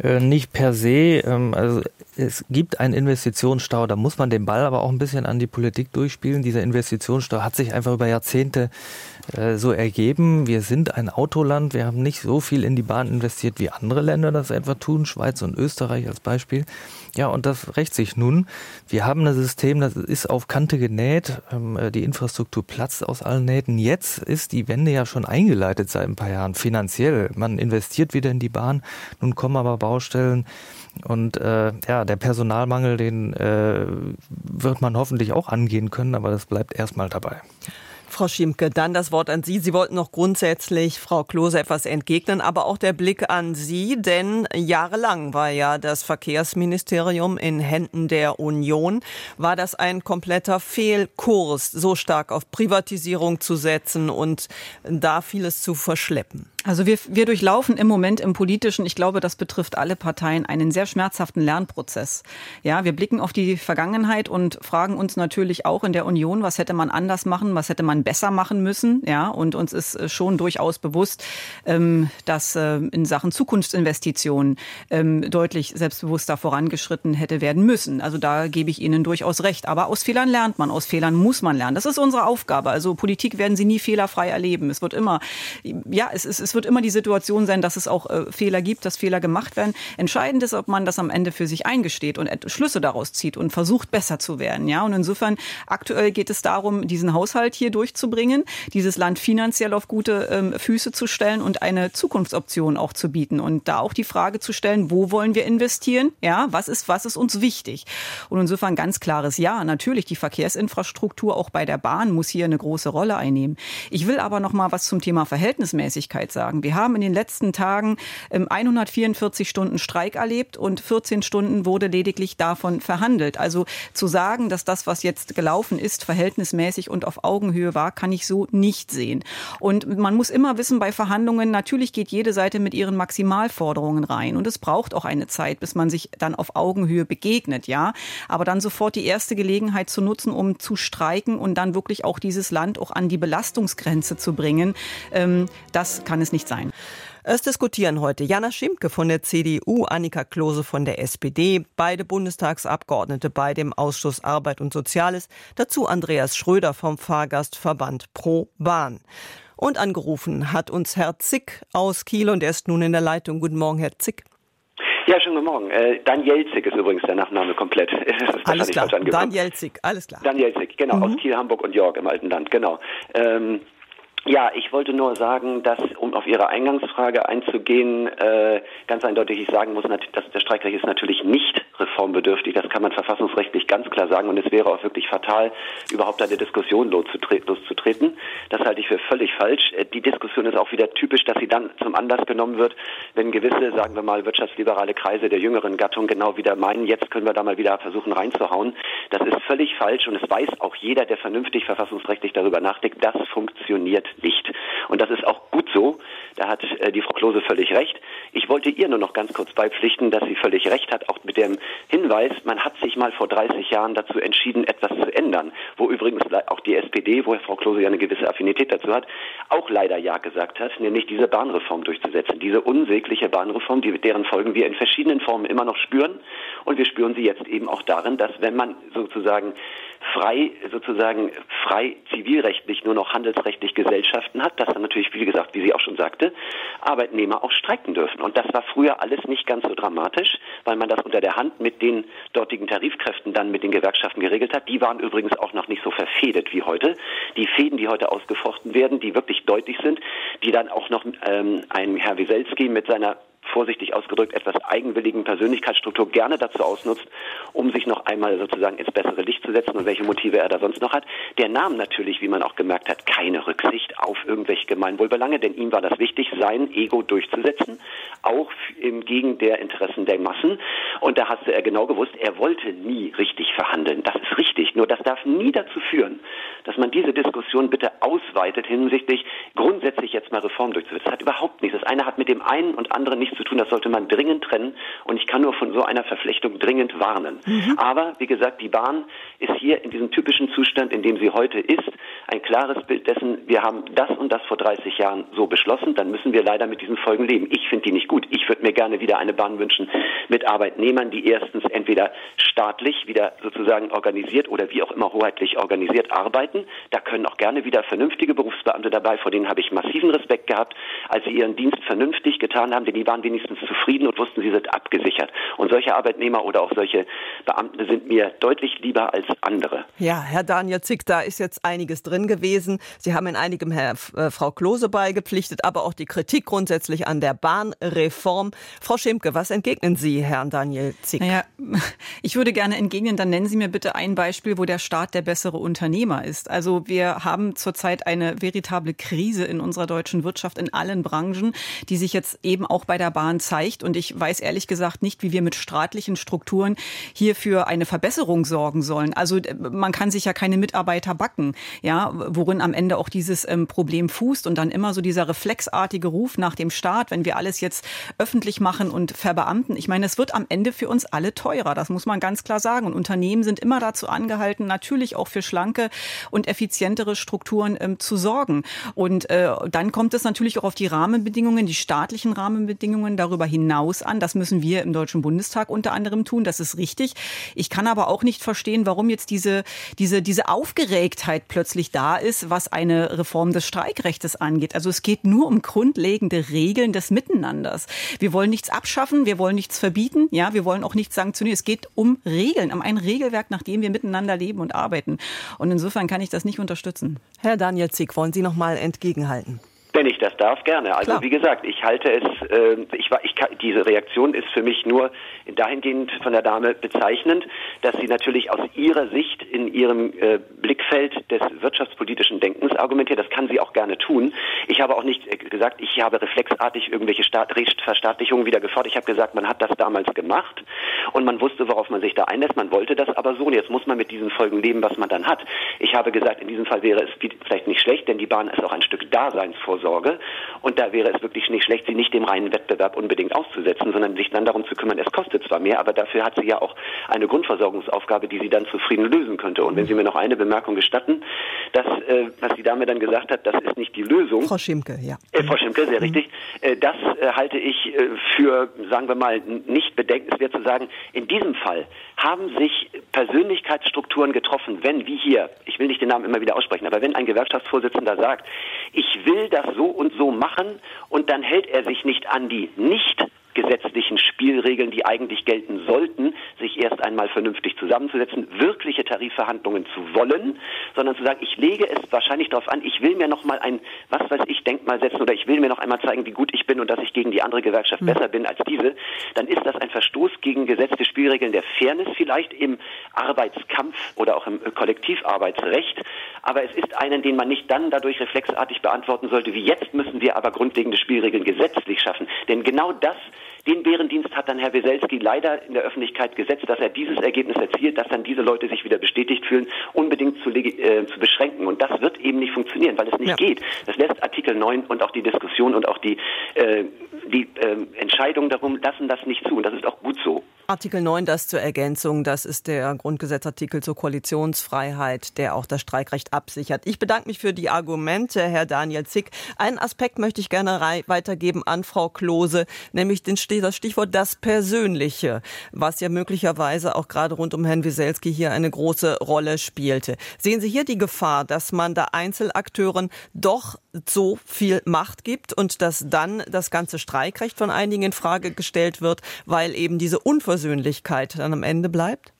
Äh, nicht per se. Ähm, also es gibt einen Investitionsstau, da muss man den Ball aber auch ein bisschen an die Politik durchspielen. Dieser Investitionsstau hat sich einfach über Jahrzehnte so ergeben. Wir sind ein Autoland, wir haben nicht so viel in die Bahn investiert, wie andere Länder das etwa tun, Schweiz und Österreich als Beispiel. Ja, und das rächt sich nun. Wir haben ein System, das ist auf Kante genäht, ähm, die Infrastruktur platzt aus allen Nähten. Jetzt ist die Wende ja schon eingeleitet seit ein paar Jahren, finanziell. Man investiert wieder in die Bahn, nun kommen aber Baustellen, und äh, ja, der Personalmangel, den äh, wird man hoffentlich auch angehen können, aber das bleibt erstmal dabei. Frau Schiemke, dann das Wort an Sie. Sie wollten noch grundsätzlich Frau Klose etwas entgegnen, aber auch der Blick an Sie, denn jahrelang war ja das Verkehrsministerium in Händen der Union. War das ein kompletter Fehlkurs, so stark auf Privatisierung zu setzen und da vieles zu verschleppen? Also wir, wir durchlaufen im Moment im politischen, ich glaube, das betrifft alle Parteien, einen sehr schmerzhaften Lernprozess. Ja, wir blicken auf die Vergangenheit und fragen uns natürlich auch in der Union, was hätte man anders machen, was hätte man besser machen müssen. Ja, und uns ist äh, schon durchaus bewusst, ähm, dass äh, in Sachen Zukunftsinvestitionen ähm, deutlich selbstbewusster vorangeschritten hätte werden müssen. Also da gebe ich Ihnen durchaus recht. Aber aus Fehlern lernt man, aus Fehlern muss man lernen. Das ist unsere Aufgabe. Also Politik werden Sie nie fehlerfrei erleben. Es wird immer, ja, es, es, es wird immer die Situation sein, dass es auch äh, Fehler gibt, dass Fehler gemacht werden. Entscheidend ist, ob man das am Ende für sich eingesteht und Schlüsse daraus zieht und versucht, besser zu werden. Ja, und insofern aktuell geht es darum, diesen Haushalt hier durchzubringen, dieses Land finanziell auf gute ähm, Füße zu stellen und eine Zukunftsoption auch zu bieten und da auch die Frage zu stellen, wo wollen wir investieren? Ja, was ist, was ist uns wichtig? Und insofern ganz klares Ja. Natürlich, die Verkehrsinfrastruktur auch bei der Bahn muss hier eine große Rolle einnehmen. Ich will aber noch mal was zum Thema Verhältnismäßigkeit sagen sagen. Wir haben in den letzten Tagen 144 ähm, Stunden Streik erlebt und 14 Stunden wurde lediglich davon verhandelt. Also zu sagen, dass das, was jetzt gelaufen ist, verhältnismäßig und auf Augenhöhe war, kann ich so nicht sehen. Und man muss immer wissen, bei Verhandlungen, natürlich geht jede Seite mit ihren Maximalforderungen rein. Und es braucht auch eine Zeit, bis man sich dann auf Augenhöhe begegnet, ja. Aber dann sofort die erste Gelegenheit zu nutzen, um zu streiken und dann wirklich auch dieses Land auch an die Belastungsgrenze zu bringen, ähm, das kann es nicht sein. Es diskutieren heute Jana Schimke von der CDU, Annika Klose von der SPD, beide Bundestagsabgeordnete bei dem Ausschuss Arbeit und Soziales, dazu Andreas Schröder vom Fahrgastverband Pro Bahn. Und angerufen hat uns Herr Zick aus Kiel und er ist nun in der Leitung. Guten Morgen, Herr Zick. Ja, schönen guten Morgen. Äh, Daniel Zick ist übrigens der Nachname komplett. [LAUGHS] alles klar, Daniel Zick, alles klar. Daniel Zick, genau, mhm. aus Kiel, Hamburg und York im alten Land, genau. Ähm, ja, ich wollte nur sagen, dass, um auf Ihre Eingangsfrage einzugehen, äh, ganz eindeutig ich sagen muss, dass der Streikrecht ist natürlich nicht reformbedürftig. Das kann man verfassungsrechtlich ganz klar sagen. Und es wäre auch wirklich fatal, überhaupt eine Diskussion loszutreten. Das halte ich für völlig falsch. Äh, die Diskussion ist auch wieder typisch, dass sie dann zum Anlass genommen wird, wenn gewisse, sagen wir mal, wirtschaftsliberale Kreise der jüngeren Gattung genau wieder meinen, jetzt können wir da mal wieder versuchen reinzuhauen. Das ist völlig falsch und es weiß auch jeder, der vernünftig verfassungsrechtlich darüber nachdenkt, das funktioniert Licht. Und das ist auch gut so. Da hat äh, die Frau Klose völlig recht. Ich wollte ihr nur noch ganz kurz beipflichten, dass sie völlig recht hat, auch mit dem Hinweis, man hat sich mal vor 30 Jahren dazu entschieden, etwas zu ändern. Wo übrigens auch die SPD, wo Frau Klose ja eine gewisse Affinität dazu hat, auch leider Ja gesagt hat, nämlich diese Bahnreform durchzusetzen. Diese unsägliche Bahnreform, die, deren Folgen wir in verschiedenen Formen immer noch spüren. Und wir spüren sie jetzt eben auch darin, dass wenn man sozusagen frei, sozusagen frei zivilrechtlich nur noch handelsrechtlich Gesellschaften hat, dass dann natürlich, wie gesagt, wie sie auch schon sagte, Arbeitnehmer auch streiken dürfen. Und das war früher alles nicht ganz so dramatisch, weil man das unter der Hand mit den dortigen Tarifkräften dann mit den Gewerkschaften geregelt hat. Die waren übrigens auch noch nicht so verfädet wie heute. Die Fäden, die heute ausgefochten werden, die wirklich deutlich sind, die dann auch noch ähm, ein Herr Wieselski mit seiner vorsichtig ausgedrückt, etwas eigenwilligen Persönlichkeitsstruktur gerne dazu ausnutzt, um sich noch einmal sozusagen ins bessere Licht zu setzen und welche Motive er da sonst noch hat. Der nahm natürlich, wie man auch gemerkt hat, keine Rücksicht auf irgendwelche Gemeinwohlbelange, denn ihm war das wichtig, sein Ego durchzusetzen, auch im gegen der Interessen der Massen. Und da hast er genau gewusst, er wollte nie richtig verhandeln. Das ist richtig. Nur das darf nie dazu führen, dass man diese Diskussion bitte ausweitet hinsichtlich grundsätzlich jetzt mal Reform durchzusetzen. Das hat überhaupt nichts. Das eine hat mit dem einen und anderen nichts zu tun. Das sollte man dringend trennen. Und ich kann nur von so einer Verflechtung dringend warnen. Mhm. Aber wie gesagt, die Bahn ist hier in diesem typischen Zustand, in dem sie heute ist, ein klares Bild dessen, wir haben das und das vor 30 Jahren so beschlossen. Dann müssen wir leider mit diesen Folgen leben. Ich finde die nicht gut. Ich würde mir gerne wieder eine Bahn wünschen mit Arbeitnehmern, die erstens entweder staatlich wieder sozusagen organisiert oder wie auch immer hoheitlich organisiert arbeiten. Da können auch gerne wieder vernünftige Berufsbeamte dabei, vor denen habe ich massiven Respekt gehabt, als sie ihren Dienst vernünftig getan haben, denn die waren wenigstens zufrieden und wussten, sie sind abgesichert. Und solche Arbeitnehmer oder auch solche Beamte sind mir deutlich lieber als andere. Ja, Herr Daniel Zick, da ist jetzt einiges drin drin gewesen. Sie haben in einigem Herr, äh, Frau Klose beigepflichtet, aber auch die Kritik grundsätzlich an der Bahnreform. Frau Schimke, was entgegnen Sie Herrn Daniel Zick? Naja, [LAUGHS] ich würde gerne entgegnen, dann nennen Sie mir bitte ein Beispiel, wo der Staat der bessere Unternehmer ist. Also wir haben zurzeit eine veritable Krise in unserer deutschen Wirtschaft in allen Branchen, die sich jetzt eben auch bei der Bahn zeigt. Und ich weiß ehrlich gesagt nicht, wie wir mit staatlichen Strukturen hier für eine Verbesserung sorgen sollen. Also man kann sich ja keine Mitarbeiter backen, ja, worin am Ende auch dieses ähm, Problem fußt und dann immer so dieser reflexartige Ruf nach dem Staat, wenn wir alles jetzt öffentlich machen und verbeamten. Ich meine, es wird am Ende für uns alle teurer. Das muss man ganz klar sagen. Und Unternehmen sind immer dazu angehalten, natürlich auch für schlanke und effizientere Strukturen ähm, zu sorgen. Und äh, dann kommt es natürlich auch auf die Rahmenbedingungen, die staatlichen Rahmenbedingungen darüber hinaus an. Das müssen wir im Deutschen Bundestag unter anderem tun. Das ist richtig. Ich kann aber auch nicht verstehen, warum jetzt diese, diese, diese Aufgeregtheit plötzlich da ist, was eine Reform des Streikrechts angeht. Also es geht nur um grundlegende Regeln des Miteinanders. Wir wollen nichts abschaffen, wir wollen nichts verbieten, ja, wir wollen auch nichts sanktionieren. Es geht um Regeln, um ein Regelwerk, nach dem wir miteinander leben und arbeiten. Und insofern kann ich das nicht unterstützen. Herr Daniel Zick, wollen Sie noch mal entgegenhalten? Wenn ich das darf, gerne. Also Klar. wie gesagt, ich halte es, äh, ich, ich, diese Reaktion ist für mich nur dahingehend von der Dame bezeichnend, dass sie natürlich aus ihrer Sicht in ihrem äh, Blickfeld des wirtschaftspolitischen Denkens argumentiert. Das kann sie auch gerne tun. Ich habe auch nicht äh, gesagt, ich habe reflexartig irgendwelche Staat Verstaatlichungen wieder gefordert. Ich habe gesagt, man hat das damals gemacht und man wusste, worauf man sich da einlässt. Man wollte das aber so und jetzt muss man mit diesen Folgen leben, was man dann hat. Ich habe gesagt, in diesem Fall wäre es vielleicht nicht schlecht, denn die Bahn ist auch ein Stück Daseinsvorsorge Vorsorge. Und da wäre es wirklich nicht schlecht, sie nicht dem reinen Wettbewerb unbedingt auszusetzen, sondern sich dann darum zu kümmern, es kostet zwar mehr, aber dafür hat sie ja auch eine Grundversorgungsaufgabe, die sie dann zufrieden lösen könnte. Und wenn Sie mir noch eine Bemerkung gestatten, das, äh, was die Dame dann gesagt hat, das ist nicht die Lösung. Frau Schimke, ja. Äh, Frau Schimke, sehr mhm. richtig. Äh, das äh, halte ich äh, für, sagen wir mal, nicht bedenkenswert zu sagen. In diesem Fall haben sich Persönlichkeitsstrukturen getroffen, wenn, wie hier, ich will nicht den Namen immer wieder aussprechen, aber wenn ein Gewerkschaftsvorsitzender sagt, ich will das so und so machen und dann hält er sich nicht an die nicht gesetzlichen Spielregeln, die eigentlich gelten sollten, sich erst einmal vernünftig zusammenzusetzen, wirkliche Tarifverhandlungen zu wollen, sondern zu sagen, ich lege es wahrscheinlich darauf an, ich will mir noch mal ein, was weiß ich, Denkmal setzen oder ich will mir noch einmal zeigen, wie gut ich bin und dass ich gegen die andere Gewerkschaft mhm. besser bin als diese, dann ist das ein Verstoß gegen gesetzte Spielregeln der Fairness vielleicht im Arbeitskampf oder auch im Kollektivarbeitsrecht, aber es ist einen, den man nicht dann dadurch reflexartig beantworten sollte, wie jetzt müssen wir aber grundlegende Spielregeln gesetzlich schaffen. Denn genau das den Bärendienst hat dann Herr Weselski leider in der Öffentlichkeit gesetzt, dass er dieses Ergebnis erzielt, dass dann diese Leute sich wieder bestätigt fühlen, unbedingt zu, äh, zu beschränken. Und das wird eben nicht funktionieren, weil es nicht ja. geht. Das lässt Artikel 9 und auch die Diskussion und auch die, äh, die äh, Entscheidung darum lassen das nicht zu. Und das ist auch gut so. Artikel 9, das zur Ergänzung, das ist der Grundgesetzartikel zur Koalitionsfreiheit, der auch das Streikrecht absichert. Ich bedanke mich für die Argumente, Herr Daniel Zick. Einen Aspekt möchte ich gerne weitergeben an Frau Klose, nämlich den, das Stichwort das Persönliche, was ja möglicherweise auch gerade rund um Herrn Wieselski hier eine große Rolle spielte. Sehen Sie hier die Gefahr, dass man da Einzelakteuren doch so viel Macht gibt und dass dann das ganze Streikrecht von einigen in Frage gestellt wird, weil eben diese Unversöhnlichkeit dann am Ende bleibt?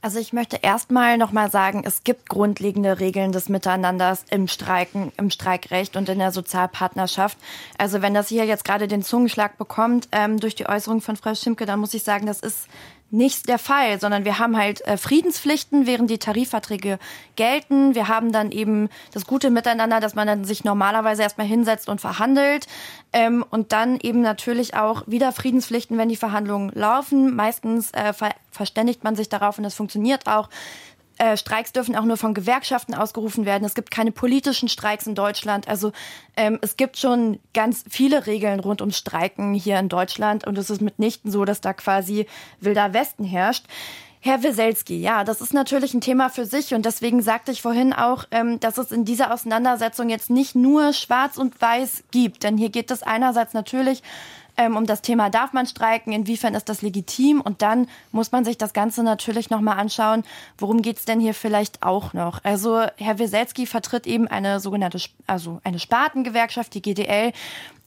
Also ich möchte erstmal nochmal sagen, es gibt grundlegende Regeln des Miteinanders im Streiken, im Streikrecht und in der Sozialpartnerschaft. Also wenn das hier jetzt gerade den Zungenschlag bekommt ähm, durch die Äußerung von Frau Schimke, dann muss ich sagen, das ist nicht der Fall, sondern wir haben halt äh, Friedenspflichten, während die Tarifverträge gelten. Wir haben dann eben das gute Miteinander, dass man dann sich normalerweise erstmal hinsetzt und verhandelt. Ähm, und dann eben natürlich auch wieder Friedenspflichten, wenn die Verhandlungen laufen. Meistens äh, ver verständigt man sich darauf und das funktioniert auch. Äh, Streiks dürfen auch nur von Gewerkschaften ausgerufen werden. Es gibt keine politischen Streiks in Deutschland. Also ähm, es gibt schon ganz viele Regeln rund ums Streiken hier in Deutschland und es ist mitnichten so, dass da quasi wilder Westen herrscht. Herr Weselski, ja, das ist natürlich ein Thema für sich und deswegen sagte ich vorhin auch, ähm, dass es in dieser Auseinandersetzung jetzt nicht nur Schwarz und Weiß gibt, denn hier geht es einerseits natürlich ähm, um das Thema, darf man streiken, inwiefern ist das legitim? Und dann muss man sich das Ganze natürlich nochmal anschauen, worum geht es denn hier vielleicht auch noch? Also Herr Weselski vertritt eben eine sogenannte, also eine Spartengewerkschaft, die GDL,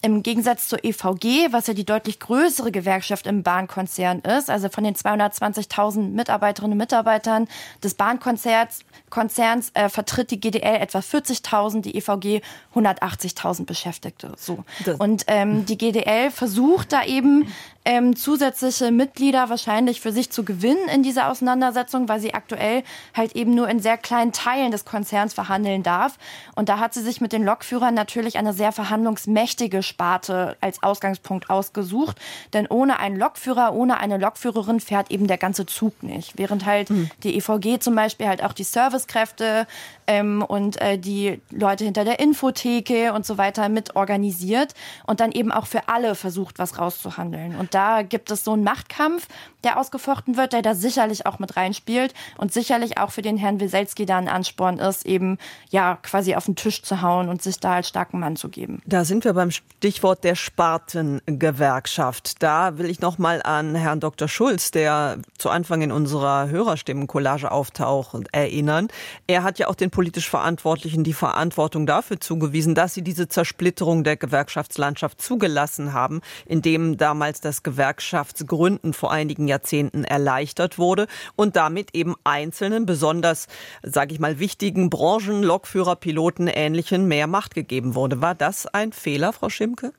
im Gegensatz zur EVG, was ja die deutlich größere Gewerkschaft im Bahnkonzern ist, also von den 220.000 Mitarbeiterinnen und Mitarbeitern des Bahnkonzerns Konzerns äh, vertritt die GDL etwa 40.000, die EVG 180.000 Beschäftigte. So. Und ähm, die GDL versucht da eben ähm, zusätzliche Mitglieder wahrscheinlich für sich zu gewinnen in dieser Auseinandersetzung, weil sie aktuell halt eben nur in sehr kleinen Teilen des Konzerns verhandeln darf. Und da hat sie sich mit den Lokführern natürlich eine sehr verhandlungsmächtige Sparte als Ausgangspunkt ausgesucht. Denn ohne einen Lokführer, ohne eine Lokführerin fährt eben der ganze Zug nicht. Während halt mhm. die EVG zum Beispiel halt auch die Servicekräfte ähm, und äh, die Leute hinter der Infotheke und so weiter mit organisiert und dann eben auch für alle versucht, was rauszuhandeln. Und da gibt es so einen Machtkampf, der ausgefochten wird, der da sicherlich auch mit reinspielt und sicherlich auch für den Herrn Wieselski da ein Ansporn ist, eben ja quasi auf den Tisch zu hauen und sich da als starken Mann zu geben. Da sind wir beim Stichwort der Spartengewerkschaft. Da will ich noch mal an Herrn Dr. Schulz, der zu Anfang in unserer Hörerstimmencollage auftaucht, erinnern. Er hat ja auch den politisch Verantwortlichen die Verantwortung dafür zugewiesen, dass sie diese Zersplitterung der Gewerkschaftslandschaft zugelassen haben, indem damals das Gewerkschaftsgründen vor einigen Jahrzehnten erleichtert wurde und damit eben einzelnen, besonders, sage ich mal, wichtigen Branchen, Lokführer, Piloten, Ähnlichen mehr Macht gegeben wurde. War das ein Fehler, Frau Schimke?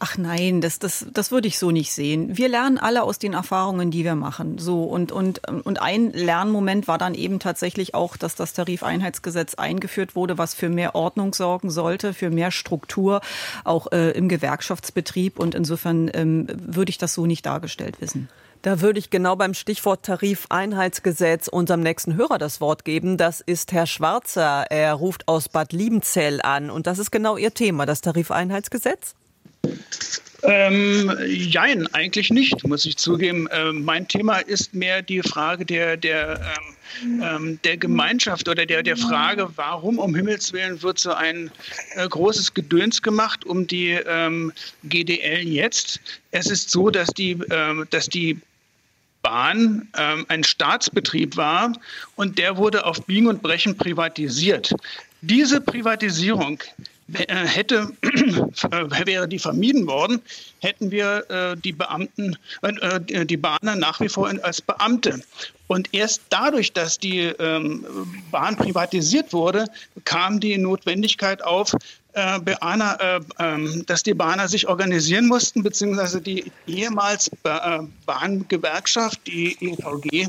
Ach nein, das, das, das würde ich so nicht sehen. Wir lernen alle aus den Erfahrungen, die wir machen. So und, und, und ein Lernmoment war dann eben tatsächlich auch, dass das Tarifeinheitsgesetz eingeführt wurde, was für mehr Ordnung sorgen sollte, für mehr Struktur auch äh, im Gewerkschaftsbetrieb. Und insofern ähm, würde ich das so nicht dargestellt wissen. Da würde ich genau beim Stichwort Tarifeinheitsgesetz unserem nächsten Hörer das Wort geben. Das ist Herr Schwarzer. Er ruft aus Bad Liebenzell an. Und das ist genau Ihr Thema, das Tarifeinheitsgesetz? Ähm, jein, eigentlich nicht, muss ich zugeben. Ähm, mein Thema ist mehr die Frage der, der, ähm, ähm, der Gemeinschaft oder der, der Frage, warum um Himmels Willen wird so ein äh, großes Gedöns gemacht um die ähm, GDL jetzt. Es ist so, dass die, ähm, dass die Bahn ein Staatsbetrieb war und der wurde auf Biegen und Brechen privatisiert. Diese Privatisierung äh, hätte, [CLEARS THROAT] äh, wäre die vermieden worden, hätten wir äh, die Beamten, äh, die Bahner nach wie vor als Beamte. Und erst dadurch, dass die ähm, Bahn privatisiert wurde, kam die Notwendigkeit auf, äh, Beana, äh, äh, dass die Bahner sich organisieren mussten, beziehungsweise die ehemals äh, Bahngewerkschaft, die EVG,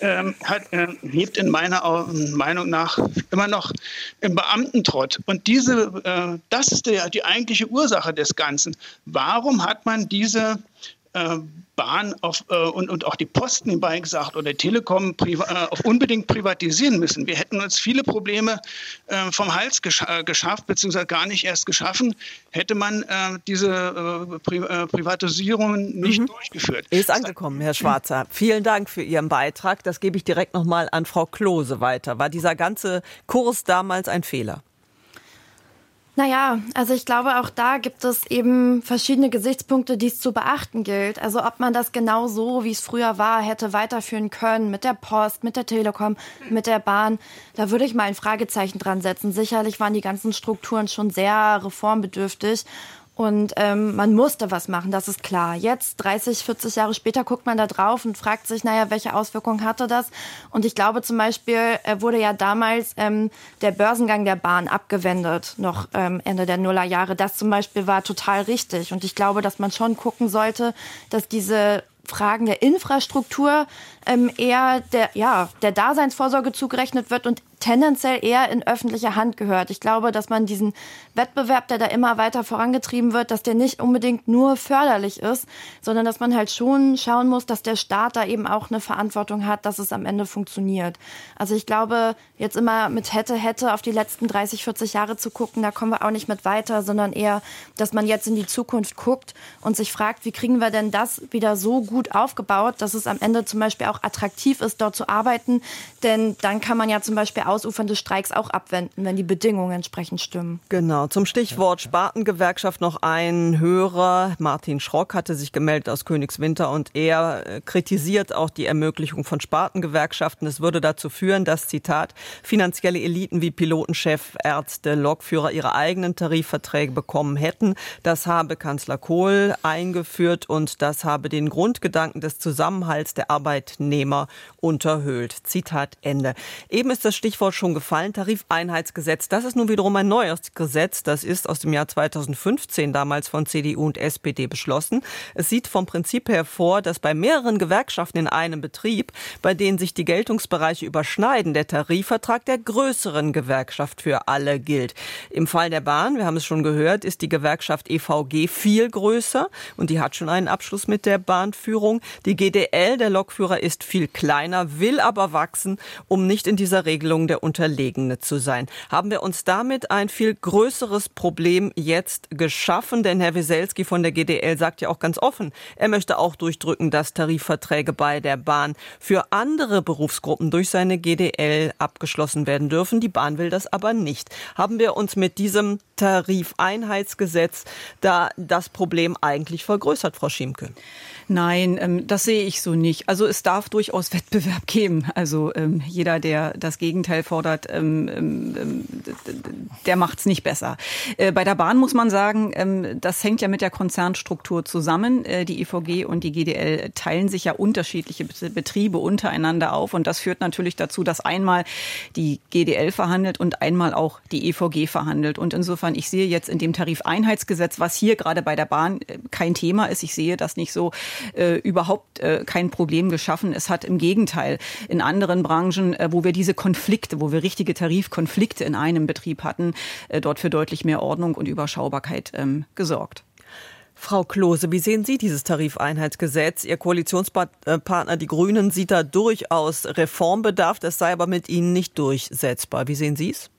ähm, hat, äh, lebt in meiner Meinung nach immer noch im Beamtentrott. Und diese, äh, das ist die, die eigentliche Ursache des Ganzen. Warum hat man diese Bahn auf, äh, und, und auch die Posten nebenbei gesagt oder Telekom priva, äh, auf unbedingt privatisieren müssen. Wir hätten uns viele Probleme äh, vom Hals gesch äh, geschafft, beziehungsweise gar nicht erst geschaffen, hätte man äh, diese Pri Privatisierungen nicht mhm. durchgeführt. Ist angekommen, Herr Schwarzer. Vielen Dank für Ihren Beitrag. Das gebe ich direkt nochmal an Frau Klose weiter. War dieser ganze Kurs damals ein Fehler? Naja, also ich glaube, auch da gibt es eben verschiedene Gesichtspunkte, die es zu beachten gilt. Also ob man das genau so, wie es früher war, hätte weiterführen können mit der Post, mit der Telekom, mit der Bahn. Da würde ich mal ein Fragezeichen dran setzen. Sicherlich waren die ganzen Strukturen schon sehr reformbedürftig. Und ähm, man musste was machen, das ist klar. Jetzt, 30, 40 Jahre später, guckt man da drauf und fragt sich, naja, welche Auswirkungen hatte das? Und ich glaube zum Beispiel, äh, wurde ja damals ähm, der Börsengang der Bahn abgewendet, noch ähm, Ende der Nullerjahre. Das zum Beispiel war total richtig. Und ich glaube, dass man schon gucken sollte, dass diese Fragen der Infrastruktur ähm, eher der, ja, der Daseinsvorsorge zugerechnet wird und tendenziell eher in öffentliche Hand gehört. Ich glaube, dass man diesen Wettbewerb, der da immer weiter vorangetrieben wird, dass der nicht unbedingt nur förderlich ist, sondern dass man halt schon schauen muss, dass der Staat da eben auch eine Verantwortung hat, dass es am Ende funktioniert. Also ich glaube, jetzt immer mit hätte, hätte auf die letzten 30, 40 Jahre zu gucken, da kommen wir auch nicht mit weiter, sondern eher, dass man jetzt in die Zukunft guckt und sich fragt, wie kriegen wir denn das wieder so gut aufgebaut, dass es am Ende zum Beispiel auch attraktiv ist, dort zu arbeiten. Denn dann kann man ja zum Beispiel auch ausufernde Streiks auch abwenden, wenn die Bedingungen entsprechend stimmen. Genau. Zum Stichwort Spartengewerkschaft noch ein Hörer. Martin Schrock hatte sich gemeldet aus Königswinter und er äh, kritisiert auch die Ermöglichung von Spartengewerkschaften. Es würde dazu führen, dass, Zitat, finanzielle Eliten wie Pilotenchef, Ärzte, Lokführer ihre eigenen Tarifverträge bekommen hätten. Das habe Kanzler Kohl eingeführt und das habe den Grundgedanken des Zusammenhalts der Arbeitnehmer unterhöhlt. Zitat Ende. Eben ist das Stichwort schon gefallen, Tarifeinheitsgesetz. Das ist nun wiederum ein neues Gesetz. Das ist aus dem Jahr 2015 damals von CDU und SPD beschlossen. Es sieht vom Prinzip her vor, dass bei mehreren Gewerkschaften in einem Betrieb, bei denen sich die Geltungsbereiche überschneiden, der Tarifvertrag der größeren Gewerkschaft für alle gilt. Im Fall der Bahn, wir haben es schon gehört, ist die Gewerkschaft EVG viel größer und die hat schon einen Abschluss mit der Bahnführung. Die GDL, der Lokführer, ist viel kleiner, will aber wachsen, um nicht in dieser Regelung der Unterlegene zu sein. Haben wir uns damit ein viel größeres Problem jetzt geschaffen? Denn Herr Wieselski von der GDL sagt ja auch ganz offen, er möchte auch durchdrücken, dass Tarifverträge bei der Bahn für andere Berufsgruppen durch seine GDL abgeschlossen werden dürfen. Die Bahn will das aber nicht. Haben wir uns mit diesem Tarifeinheitsgesetz da das Problem eigentlich vergrößert, Frau Schiemke? Nein, ähm, das sehe ich so nicht. Also es darf durchaus [LAUGHS] Wettbewerb geben. Also ähm, jeder, der das Gegenteil fordert, ähm, der macht es nicht besser. Äh, bei der Bahn muss man sagen, das hängt ja mit der Konzernstruktur zusammen. Äh, die EVG und die GDL teilen sich ja unterschiedliche Betriebe untereinander auf. Und das führt natürlich dazu, dass einmal die GDL verhandelt und einmal auch die EVG verhandelt. Und insofern, ich sehe jetzt in dem Tarifeinheitsgesetz, was hier gerade bei der Bahn äh, kein Thema ist, ich sehe das nicht so, äh, überhaupt äh, kein Problem geschaffen. Es hat im Gegenteil in anderen Branchen, äh, wo wir diese Konflikte, wo wir richtige Tarifkonflikte in einem Betrieb hatten, äh, dort für deutlich mehr Ordnung und Überschaubarkeit ähm, gesorgt. Frau Klose, wie sehen Sie dieses Tarifeinheitsgesetz? Ihr Koalitionspartner, die Grünen, sieht da durchaus Reformbedarf. Das sei aber mit Ihnen nicht durchsetzbar. Wie sehen Sie es?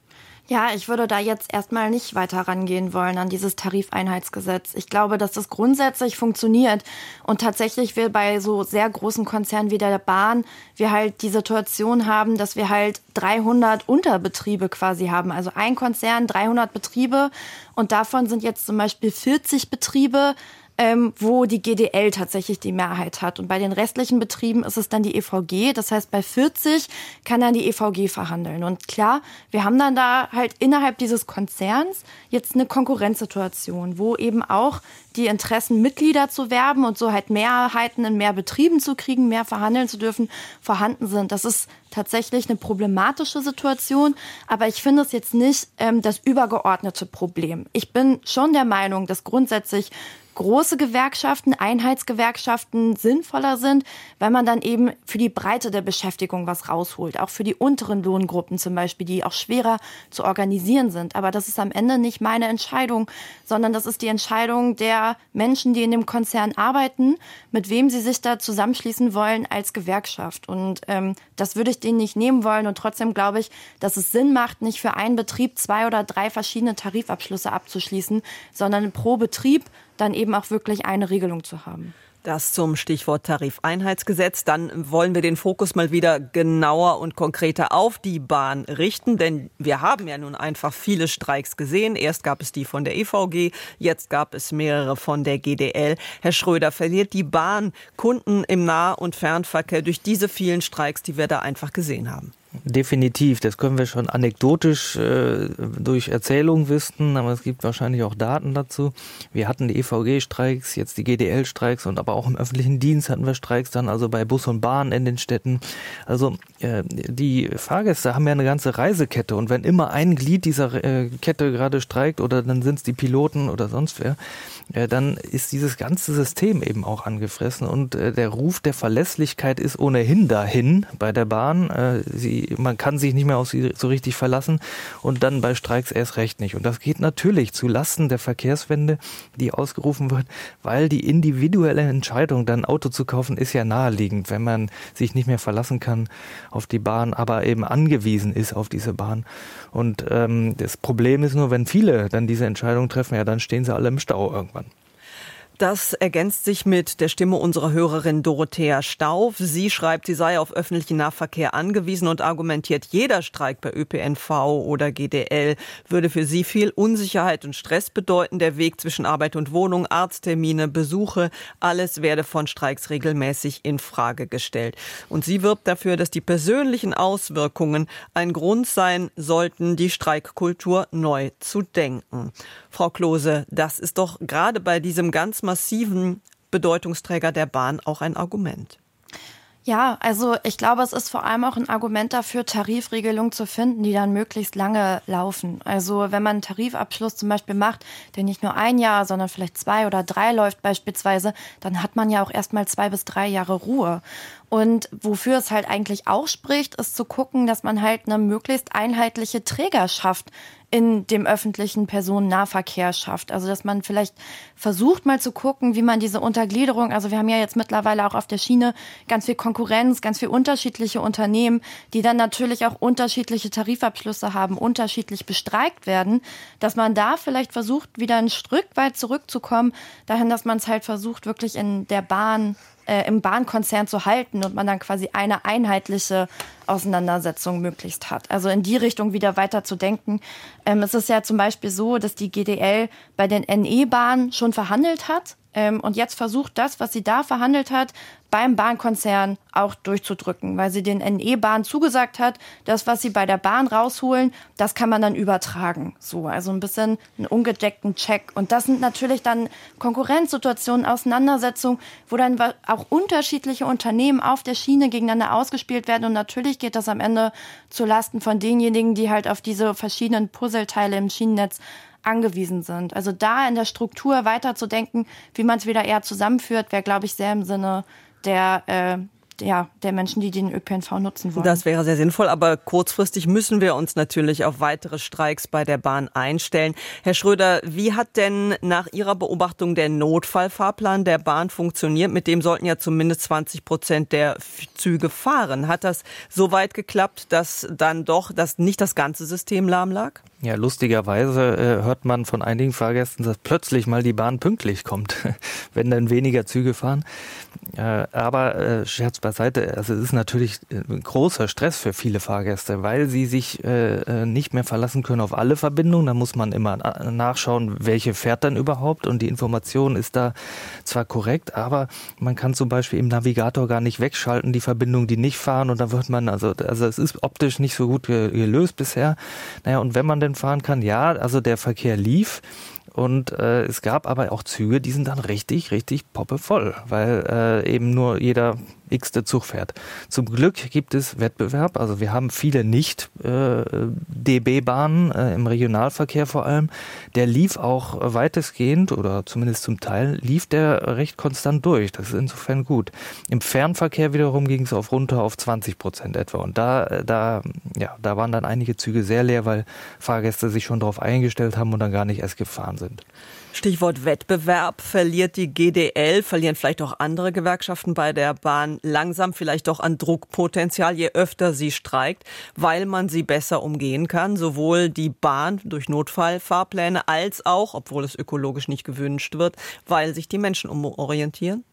Ja, ich würde da jetzt erstmal nicht weiter rangehen wollen an dieses Tarifeinheitsgesetz. Ich glaube, dass das grundsätzlich funktioniert und tatsächlich wir bei so sehr großen Konzernen wie der Bahn wir halt die Situation haben, dass wir halt 300 Unterbetriebe quasi haben. Also ein Konzern, 300 Betriebe und davon sind jetzt zum Beispiel 40 Betriebe ähm, wo die GDL tatsächlich die Mehrheit hat. Und bei den restlichen Betrieben ist es dann die EVG. Das heißt, bei 40 kann dann die EVG verhandeln. Und klar, wir haben dann da halt innerhalb dieses Konzerns jetzt eine Konkurrenzsituation, wo eben auch die Interessen, Mitglieder zu werben und so halt Mehrheiten in mehr Betrieben zu kriegen, mehr verhandeln zu dürfen, vorhanden sind. Das ist tatsächlich eine problematische Situation, aber ich finde es jetzt nicht ähm, das übergeordnete Problem. Ich bin schon der Meinung, dass grundsätzlich große Gewerkschaften, Einheitsgewerkschaften sinnvoller sind, wenn man dann eben für die Breite der Beschäftigung was rausholt. Auch für die unteren Lohngruppen zum Beispiel, die auch schwerer zu organisieren sind. Aber das ist am Ende nicht meine Entscheidung, sondern das ist die Entscheidung der Menschen, die in dem Konzern arbeiten, mit wem sie sich da zusammenschließen wollen als Gewerkschaft. Und ähm, das würde ich denen nicht nehmen wollen. Und trotzdem glaube ich, dass es Sinn macht, nicht für einen Betrieb zwei oder drei verschiedene Tarifabschlüsse abzuschließen, sondern pro Betrieb dann eben auch wirklich eine Regelung zu haben. Das zum Stichwort Tarifeinheitsgesetz. Dann wollen wir den Fokus mal wieder genauer und konkreter auf die Bahn richten, denn wir haben ja nun einfach viele Streiks gesehen. Erst gab es die von der EVG, jetzt gab es mehrere von der GDL. Herr Schröder, verliert die Bahn Kunden im Nah- und Fernverkehr durch diese vielen Streiks, die wir da einfach gesehen haben? Definitiv, das können wir schon anekdotisch äh, durch Erzählung wissen, aber es gibt wahrscheinlich auch Daten dazu. Wir hatten die EVG-Streiks, jetzt die GDL-Streiks und aber auch im öffentlichen Dienst hatten wir Streiks dann, also bei Bus und Bahn in den Städten. Also äh, die Fahrgäste haben ja eine ganze Reisekette und wenn immer ein Glied dieser äh, Kette gerade streikt oder dann sind es die Piloten oder sonst wer, äh, dann ist dieses ganze System eben auch angefressen und äh, der Ruf der Verlässlichkeit ist ohnehin dahin bei der Bahn. Äh, man kann sich nicht mehr auf sie so richtig verlassen und dann bei Streiks erst recht nicht. Und das geht natürlich zu Lasten der Verkehrswende, die ausgerufen wird, weil die individuelle Entscheidung, dann Auto zu kaufen, ist ja naheliegend, wenn man sich nicht mehr verlassen kann auf die Bahn, aber eben angewiesen ist auf diese Bahn. Und ähm, das Problem ist nur, wenn viele dann diese Entscheidung treffen, ja, dann stehen sie alle im Stau irgendwann. Das ergänzt sich mit der Stimme unserer Hörerin Dorothea Stauf. Sie schreibt, sie sei auf öffentlichen Nahverkehr angewiesen und argumentiert, jeder Streik bei ÖPNV oder GDL würde für sie viel Unsicherheit und Stress bedeuten. Der Weg zwischen Arbeit und Wohnung, Arzttermine, Besuche, alles werde von Streiks regelmäßig in Frage gestellt. Und sie wirbt dafür, dass die persönlichen Auswirkungen ein Grund sein sollten, die Streikkultur neu zu denken. Frau Klose, das ist doch gerade bei diesem ganz massiven Bedeutungsträger der Bahn auch ein Argument. Ja, also ich glaube, es ist vor allem auch ein Argument dafür, Tarifregelungen zu finden, die dann möglichst lange laufen. Also wenn man einen Tarifabschluss zum Beispiel macht, der nicht nur ein Jahr, sondern vielleicht zwei oder drei läuft beispielsweise, dann hat man ja auch erstmal zwei bis drei Jahre Ruhe. Und wofür es halt eigentlich auch spricht, ist zu gucken, dass man halt eine möglichst einheitliche Trägerschaft in dem öffentlichen Personennahverkehr schafft. Also dass man vielleicht versucht mal zu gucken, wie man diese Untergliederung, also wir haben ja jetzt mittlerweile auch auf der Schiene ganz viel Konkurrenz, ganz viel unterschiedliche Unternehmen, die dann natürlich auch unterschiedliche Tarifabschlüsse haben, unterschiedlich bestreikt werden, dass man da vielleicht versucht, wieder ein Stück weit zurückzukommen, dahin, dass man es halt versucht, wirklich in der Bahn äh, im Bahnkonzern zu halten und man dann quasi eine einheitliche Auseinandersetzung möglichst hat. Also in die Richtung wieder weiter zu denken. Ähm, es ist ja zum Beispiel so, dass die GDL bei den NE-Bahnen schon verhandelt hat ähm, und jetzt versucht das, was sie da verhandelt hat, beim Bahnkonzern auch durchzudrücken, weil sie den NE-Bahn zugesagt hat, das, was sie bei der Bahn rausholen, das kann man dann übertragen. So, also ein bisschen einen ungedeckten Check. Und das sind natürlich dann Konkurrenzsituationen, Auseinandersetzungen, wo dann auch unterschiedliche Unternehmen auf der Schiene gegeneinander ausgespielt werden. Und natürlich geht das am Ende zu Lasten von denjenigen, die halt auf diese verschiedenen Puzzleteile im Schienennetz angewiesen sind. Also da in der Struktur weiterzudenken, wie man es wieder eher zusammenführt, wäre, glaube ich, sehr im Sinne der äh, ja, der Menschen, die den ÖPNV nutzen wollen. Das wäre sehr sinnvoll, aber kurzfristig müssen wir uns natürlich auf weitere Streiks bei der Bahn einstellen. Herr Schröder, wie hat denn nach Ihrer Beobachtung der Notfallfahrplan der Bahn funktioniert? Mit dem sollten ja zumindest 20 Prozent der Züge fahren. Hat das so weit geklappt, dass dann doch dass nicht das ganze System lahm lag? Ja, lustigerweise äh, hört man von einigen Fahrgästen, dass plötzlich mal die Bahn pünktlich kommt, [LAUGHS] wenn dann weniger Züge fahren. Äh, aber äh, Scherz beiseite, also es ist natürlich äh, ein großer Stress für viele Fahrgäste, weil sie sich äh, äh, nicht mehr verlassen können auf alle Verbindungen. Da muss man immer nachschauen, welche fährt dann überhaupt und die Information ist da zwar korrekt, aber man kann zum Beispiel im Navigator gar nicht wegschalten, die Verbindungen, die nicht fahren und da wird man, also, also es ist optisch nicht so gut gelöst bisher. Naja, und wenn man denn fahren kann, ja, also der Verkehr lief. Und äh, es gab aber auch Züge, die sind dann richtig, richtig poppevoll, weil äh, eben nur jeder x-te Zug fährt. Zum Glück gibt es Wettbewerb. Also wir haben viele nicht äh, DB-Bahnen äh, im Regionalverkehr vor allem. Der lief auch weitestgehend oder zumindest zum Teil lief der recht konstant durch. Das ist insofern gut. Im Fernverkehr wiederum ging es auf runter auf 20 Prozent etwa. Und da, da, ja, da waren dann einige Züge sehr leer, weil Fahrgäste sich schon darauf eingestellt haben und dann gar nicht erst gefahren sind. Stichwort Wettbewerb. Verliert die GDL, verlieren vielleicht auch andere Gewerkschaften bei der Bahn langsam vielleicht doch an Druckpotenzial, je öfter sie streikt, weil man sie besser umgehen kann. Sowohl die Bahn durch Notfallfahrpläne als auch, obwohl es ökologisch nicht gewünscht wird, weil sich die Menschen umorientieren?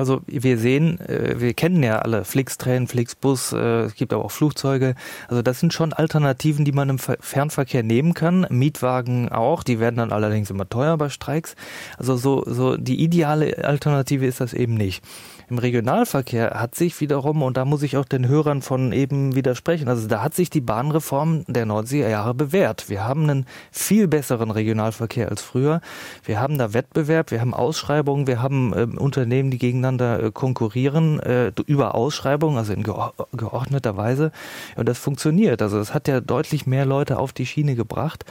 Also wir sehen, äh, wir kennen ja alle Flixtrain, Flixbus, äh, es gibt aber auch Flugzeuge. Also das sind schon Alternativen, die man im Fernverkehr nehmen kann. Mietwagen auch, die werden dann allerdings immer teuer bei Streiks. Also so, so die ideale Alternative ist das eben nicht. Im Regionalverkehr hat sich wiederum, und da muss ich auch den Hörern von eben widersprechen, also da hat sich die Bahnreform der Nordseejahre bewährt. Wir haben einen viel besseren Regionalverkehr als früher. Wir haben da Wettbewerb, wir haben Ausschreibungen, wir haben äh, Unternehmen, die gegeneinander äh, konkurrieren äh, über Ausschreibungen, also in geordneter Weise. Und das funktioniert. Also es hat ja deutlich mehr Leute auf die Schiene gebracht.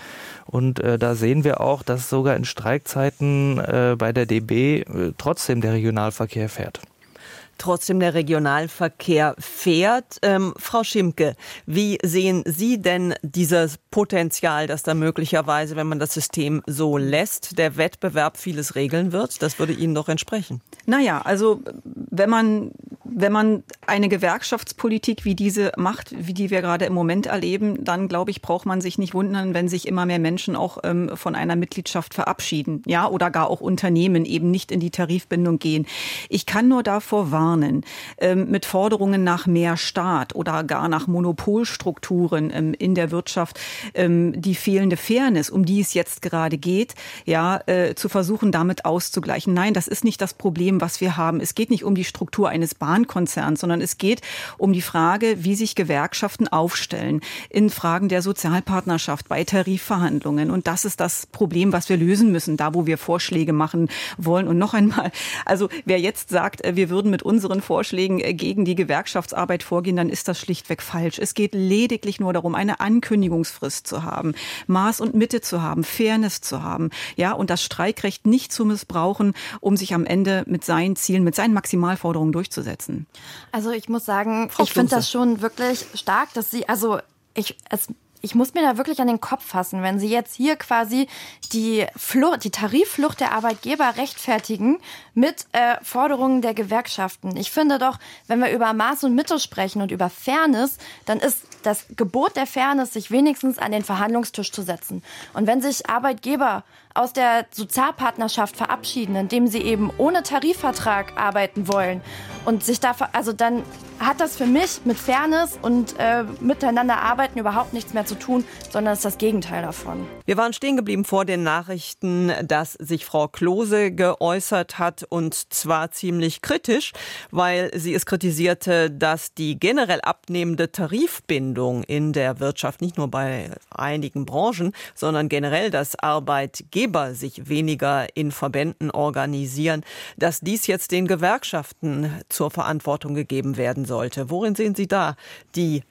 Und äh, da sehen wir auch, dass sogar in Streikzeiten bei der DB trotzdem der Regionalverkehr fährt trotzdem der Regionalverkehr fährt. Ähm, Frau Schimke, wie sehen Sie denn dieses Potenzial, dass da möglicherweise, wenn man das System so lässt, der Wettbewerb vieles regeln wird? Das würde Ihnen doch entsprechen. Naja, also wenn man wenn man eine Gewerkschaftspolitik wie diese macht, wie die wir gerade im Moment erleben, dann glaube ich, braucht man sich nicht wundern, wenn sich immer mehr Menschen auch ähm, von einer Mitgliedschaft verabschieden, ja, oder gar auch Unternehmen eben nicht in die Tarifbindung gehen. Ich kann nur davor warnen, ähm, mit Forderungen nach mehr Staat oder gar nach Monopolstrukturen ähm, in der Wirtschaft ähm, die fehlende Fairness, um die es jetzt gerade geht, ja, äh, zu versuchen, damit auszugleichen. Nein, das ist nicht das Problem, was wir haben. Es geht nicht um die Struktur eines Bahnkonzerns, sondern es geht um die Frage, wie sich Gewerkschaften aufstellen in Fragen der Sozialpartnerschaft bei Tarifverhandlungen. Und das ist das Problem, was wir lösen müssen, da wo wir Vorschläge machen wollen. Und noch einmal, also wer jetzt sagt, äh, wir würden mit unseren Vorschlägen äh, gegen die Gewerkschaftsarbeit vorgehen, dann ist das schlichtweg falsch. Es geht lediglich nur darum, eine Ankündigungsfrist zu haben, Maß und Mitte zu haben, Fairness zu haben, ja, und das Streikrecht nicht zu missbrauchen, um sich am Ende mit seinen Zielen, mit seinen Maximalforderungen durchzusetzen. Also ich muss sagen, Frau ich finde das schon wirklich stark, dass Sie, also ich, es ich muss mir da wirklich an den Kopf fassen, wenn Sie jetzt hier quasi die, Flucht, die Tarifflucht der Arbeitgeber rechtfertigen mit äh, Forderungen der Gewerkschaften. Ich finde doch, wenn wir über Maß und Mitte sprechen und über Fairness, dann ist das Gebot der Fairness, sich wenigstens an den Verhandlungstisch zu setzen. Und wenn sich Arbeitgeber aus der Sozialpartnerschaft verabschieden, indem sie eben ohne Tarifvertrag arbeiten wollen und sich da, also dann hat das für mich mit Fairness und äh, miteinander arbeiten überhaupt nichts mehr zu tun, sondern ist das Gegenteil davon. Wir waren stehen geblieben vor den Nachrichten, dass sich Frau Klose geäußert hat und zwar ziemlich kritisch, weil sie es kritisierte, dass die generell abnehmende Tarifbindung in der Wirtschaft, nicht nur bei einigen Branchen, sondern generell, dass Arbeitgeber sich weniger in Verbänden organisieren, dass dies jetzt den Gewerkschaften zur Verantwortung gegeben werden sollte. Worin sehen Sie da die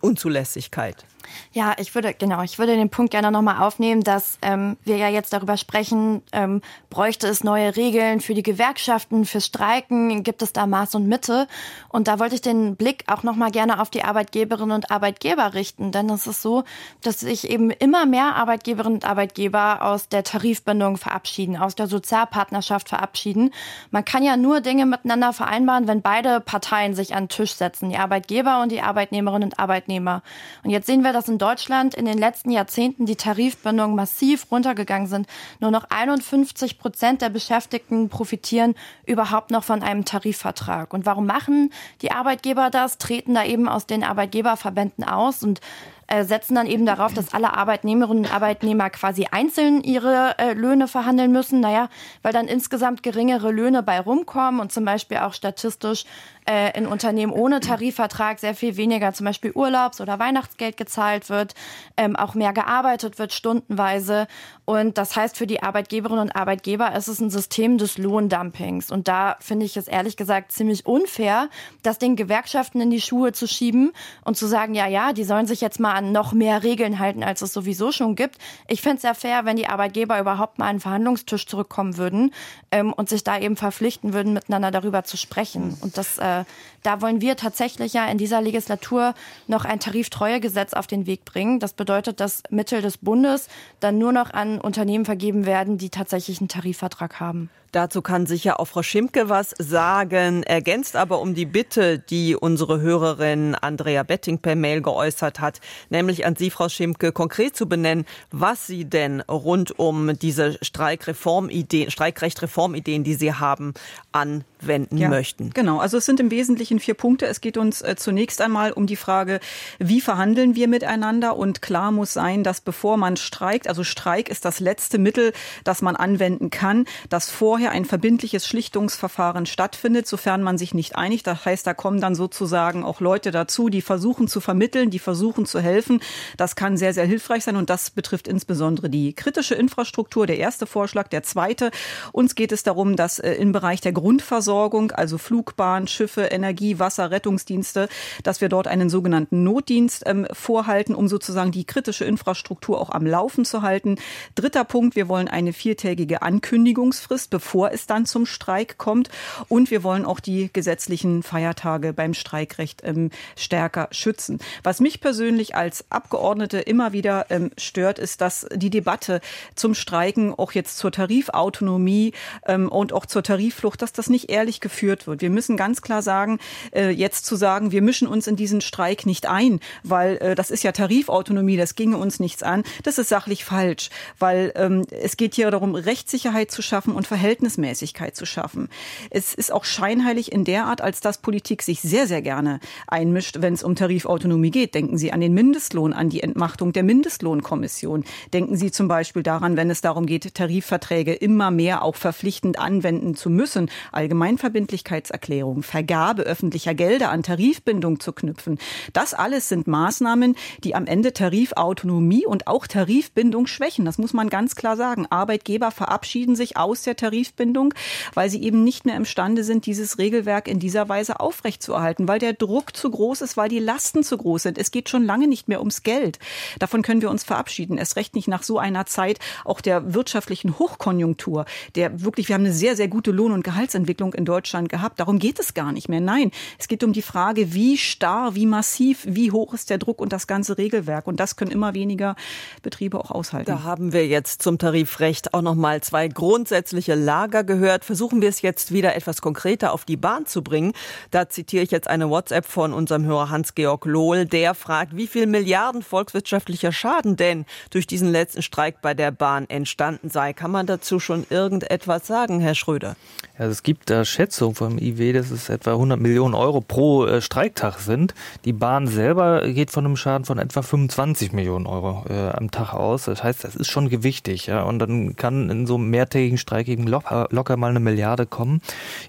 Unzulässigkeit? Ja, ich würde, genau, ich würde den Punkt gerne nochmal aufnehmen, dass ähm, wir ja jetzt darüber sprechen, ähm, bräuchte es neue Regeln für die Gewerkschaften, fürs Streiken, gibt es da Maß und Mitte? Und da wollte ich den Blick auch nochmal gerne auf die Arbeitgeberinnen und Arbeitgeber richten, denn es ist so, dass sich eben immer mehr Arbeitgeberinnen und Arbeitgeber aus der Tarifbindung verabschieden, aus der Sozialpartnerschaft verabschieden. Man kann ja nur Dinge miteinander vereinbaren, wenn beide Parteien sich an den Tisch setzen, die Arbeitgeber und die Arbeitnehmerinnen und Arbeitnehmer. Und jetzt sehen wir, dass in Deutschland in den letzten Jahrzehnten die Tarifbindungen massiv runtergegangen sind. Nur noch 51 Prozent der Beschäftigten profitieren überhaupt noch von einem Tarifvertrag. Und warum machen die Arbeitgeber das? Treten da eben aus den Arbeitgeberverbänden aus und äh, setzen dann eben darauf, dass alle Arbeitnehmerinnen und Arbeitnehmer quasi einzeln ihre äh, Löhne verhandeln müssen. Naja, weil dann insgesamt geringere Löhne bei rumkommen und zum Beispiel auch statistisch äh, in Unternehmen ohne Tarifvertrag sehr viel weniger zum Beispiel Urlaubs- oder Weihnachtsgeld gezahlt wird, ähm, auch mehr gearbeitet wird stundenweise. Und das heißt für die Arbeitgeberinnen und Arbeitgeber ist es ein System des Lohndumpings. Und da finde ich es ehrlich gesagt ziemlich unfair, das den Gewerkschaften in die Schuhe zu schieben und zu sagen, ja, ja, die sollen sich jetzt mal an noch mehr Regeln halten, als es sowieso schon gibt. Ich fände es ja fair, wenn die Arbeitgeber überhaupt mal an den Verhandlungstisch zurückkommen würden ähm, und sich da eben verpflichten würden, miteinander darüber zu sprechen. Und das äh, da wollen wir tatsächlich ja in dieser Legislatur noch ein Tariftreuegesetz auf den Weg bringen. Das bedeutet, dass Mittel des Bundes dann nur noch an Unternehmen vergeben werden, die tatsächlich einen Tarifvertrag haben. Dazu kann sicher auch Frau Schimke was sagen, ergänzt aber um die Bitte, die unsere Hörerin Andrea Betting per Mail geäußert hat, nämlich an Sie, Frau Schimke, konkret zu benennen, was Sie denn rund um diese Streikreformideen, Streikrechtreformideen, die Sie haben, anwenden ja, möchten. Genau, also es sind im Wesentlichen vier Punkte. Es geht uns äh, zunächst einmal um die Frage, wie verhandeln wir miteinander? Und klar muss sein, dass bevor man streikt, also Streik ist das letzte Mittel, das man anwenden kann, dass vorher vorher ein verbindliches Schlichtungsverfahren stattfindet, sofern man sich nicht einigt. Das heißt, da kommen dann sozusagen auch Leute dazu, die versuchen zu vermitteln, die versuchen zu helfen. Das kann sehr, sehr hilfreich sein und das betrifft insbesondere die kritische Infrastruktur. Der erste Vorschlag. Der zweite. Uns geht es darum, dass äh, im Bereich der Grundversorgung, also Flugbahn, Schiffe, Energie, Wasser, Rettungsdienste, dass wir dort einen sogenannten Notdienst ähm, vorhalten, um sozusagen die kritische Infrastruktur auch am Laufen zu halten. Dritter Punkt. Wir wollen eine viertägige Ankündigungsfrist, bevor bevor es dann zum Streik kommt. Und wir wollen auch die gesetzlichen Feiertage beim Streikrecht ähm, stärker schützen. Was mich persönlich als Abgeordnete immer wieder ähm, stört, ist, dass die Debatte zum Streiken, auch jetzt zur Tarifautonomie ähm, und auch zur Tarifflucht, dass das nicht ehrlich geführt wird. Wir müssen ganz klar sagen, äh, jetzt zu sagen, wir mischen uns in diesen Streik nicht ein, weil äh, das ist ja Tarifautonomie, das ginge uns nichts an, das ist sachlich falsch, weil ähm, es geht hier darum, Rechtssicherheit zu schaffen und Verhältnismäßigkeit zu schaffen. Es ist auch scheinheilig in der Art, als dass Politik sich sehr, sehr gerne einmischt, wenn es um Tarifautonomie geht. Denken Sie an den Mindestlohn, an die Entmachtung der Mindestlohnkommission. Denken Sie zum Beispiel daran, wenn es darum geht, Tarifverträge immer mehr auch verpflichtend anwenden zu müssen, Allgemeinverbindlichkeitserklärungen, Vergabe öffentlicher Gelder an Tarifbindung zu knüpfen. Das alles sind Maßnahmen, die am Ende Tarifautonomie und auch Tarifbindung schwächen. Das muss man ganz klar sagen. Arbeitgeber verabschieden sich aus der Tarifbindung, weil sie eben nicht mehr imstande sind, dieses Regelwerk in dieser Weise aufrechtzuerhalten, weil der Druck zu groß ist, weil die Lasten zu groß sind. Es geht schon lange nicht mehr ums Geld. Davon können wir uns verabschieden. Es recht nicht nach so einer Zeit auch der wirtschaftlichen Hochkonjunktur, der wirklich, wir haben eine sehr, sehr gute Lohn- und Gehaltsentwicklung in Deutschland gehabt. Darum geht es gar nicht mehr. Nein, es geht um die Frage, wie starr, wie massiv, wie hoch ist der Druck und das ganze Regelwerk. Und das können immer weniger Betriebe auch aushalten. Da haben wir jetzt zum Tarifrecht auch noch mal zwei grundsätzliche Lager gehört. Versuchen wir es jetzt wieder etwas konkreter auf die Bahn zu bringen. Da zitiere ich jetzt eine WhatsApp von unserem Hörer Hans-Georg Lohl. Der fragt, wie viel Milliarden volkswirtschaftlicher Schaden denn durch diesen letzten Streik bei der Bahn entstanden sei. Kann man dazu schon irgendetwas sagen, Herr Schröder? Also es gibt da Schätzungen vom IW, dass es etwa 100 Millionen Euro pro äh, Streiktag sind. Die Bahn selber geht von einem Schaden von etwa 25 Millionen Euro äh, am Tag aus. Das heißt, das ist schon gewichtig. Ja? Und dann kann in so einem mehrtägigen Streik eben locker, mal eine Milliarde kommen.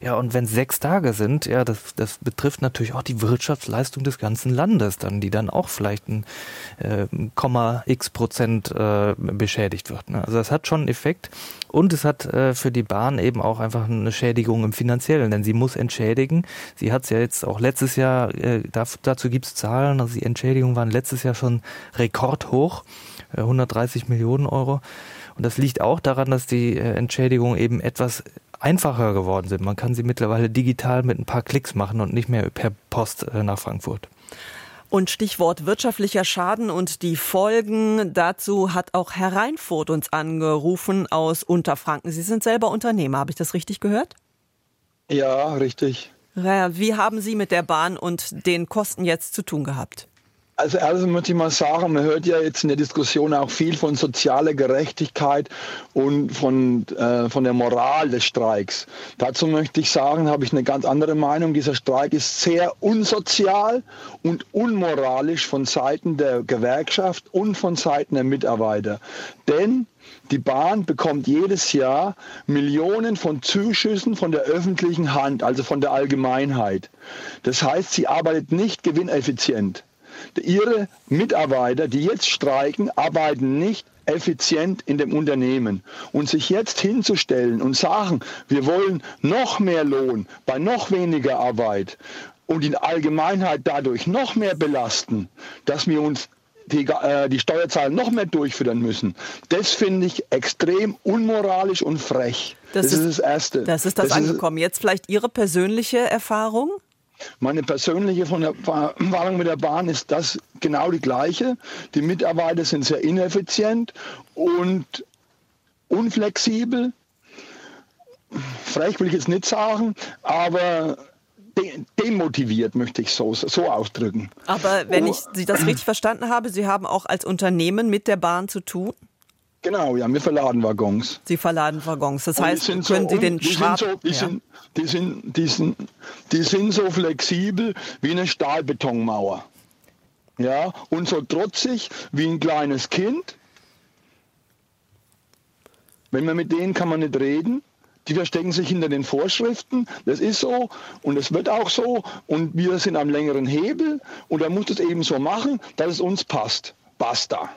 Ja, und wenn sechs Tage sind, ja, das, das betrifft natürlich auch die Wirtschaftsleistung des ganzen Landes, dann die dann auch vielleicht ein äh, Komma x Prozent äh, beschädigt wird. Ne? Also das hat schon einen Effekt. Und es hat äh, für die Bahn eben auch einfach eine Schädigung im Finanziellen, denn sie muss entschädigen. Sie hat es ja jetzt auch letztes Jahr, äh, dazu gibt es Zahlen, also die Entschädigungen waren letztes Jahr schon rekordhoch, äh, 130 Millionen Euro. Und das liegt auch daran, dass die äh, Entschädigungen eben etwas einfacher geworden sind. Man kann sie mittlerweile digital mit ein paar Klicks machen und nicht mehr per Post äh, nach Frankfurt. Und Stichwort wirtschaftlicher Schaden und die Folgen. Dazu hat auch Herr Reinfurt uns angerufen aus Unterfranken. Sie sind selber Unternehmer, habe ich das richtig gehört? Ja, richtig. Wie haben Sie mit der Bahn und den Kosten jetzt zu tun gehabt? Also erstens möchte ich mal sagen, man hört ja jetzt in der Diskussion auch viel von sozialer Gerechtigkeit und von, äh, von der Moral des Streiks. Dazu möchte ich sagen, habe ich eine ganz andere Meinung. Dieser Streik ist sehr unsozial und unmoralisch von Seiten der Gewerkschaft und von Seiten der Mitarbeiter. Denn die Bahn bekommt jedes Jahr Millionen von Zuschüssen von der öffentlichen Hand, also von der Allgemeinheit. Das heißt, sie arbeitet nicht gewinneffizient. Ihre Mitarbeiter, die jetzt streiken, arbeiten nicht effizient in dem Unternehmen. Und sich jetzt hinzustellen und sagen, wir wollen noch mehr Lohn bei noch weniger Arbeit und die Allgemeinheit dadurch noch mehr belasten, dass wir uns die, äh, die Steuerzahlen noch mehr durchführen müssen. Das finde ich extrem unmoralisch und frech. Das, das ist, ist, das Erste. Das ist das, das angekommen. Ist, Jetzt vielleicht Ihre persönliche Erfahrung? Meine persönliche Erfahrung mit der Bahn ist das genau die gleiche. Die Mitarbeiter sind sehr ineffizient und unflexibel. Frech will ich jetzt nicht sagen, aber demotiviert, möchte ich so, so ausdrücken. Aber wenn ich Sie das richtig verstanden habe, Sie haben auch als Unternehmen mit der Bahn zu tun? Genau, ja, wir verladen Waggons. Sie verladen Waggons. Das heißt, können so, Sie den die Schab sind so, die, ja. sind, die, sind, die, sind, die sind so flexibel wie eine Stahlbetonmauer. Ja, und so trotzig wie ein kleines Kind. Wenn man mit denen kann man nicht reden. Die verstecken sich hinter den Vorschriften. Das ist so und es wird auch so. Und wir sind am längeren Hebel und er muss es eben so machen, dass es uns passt. Basta.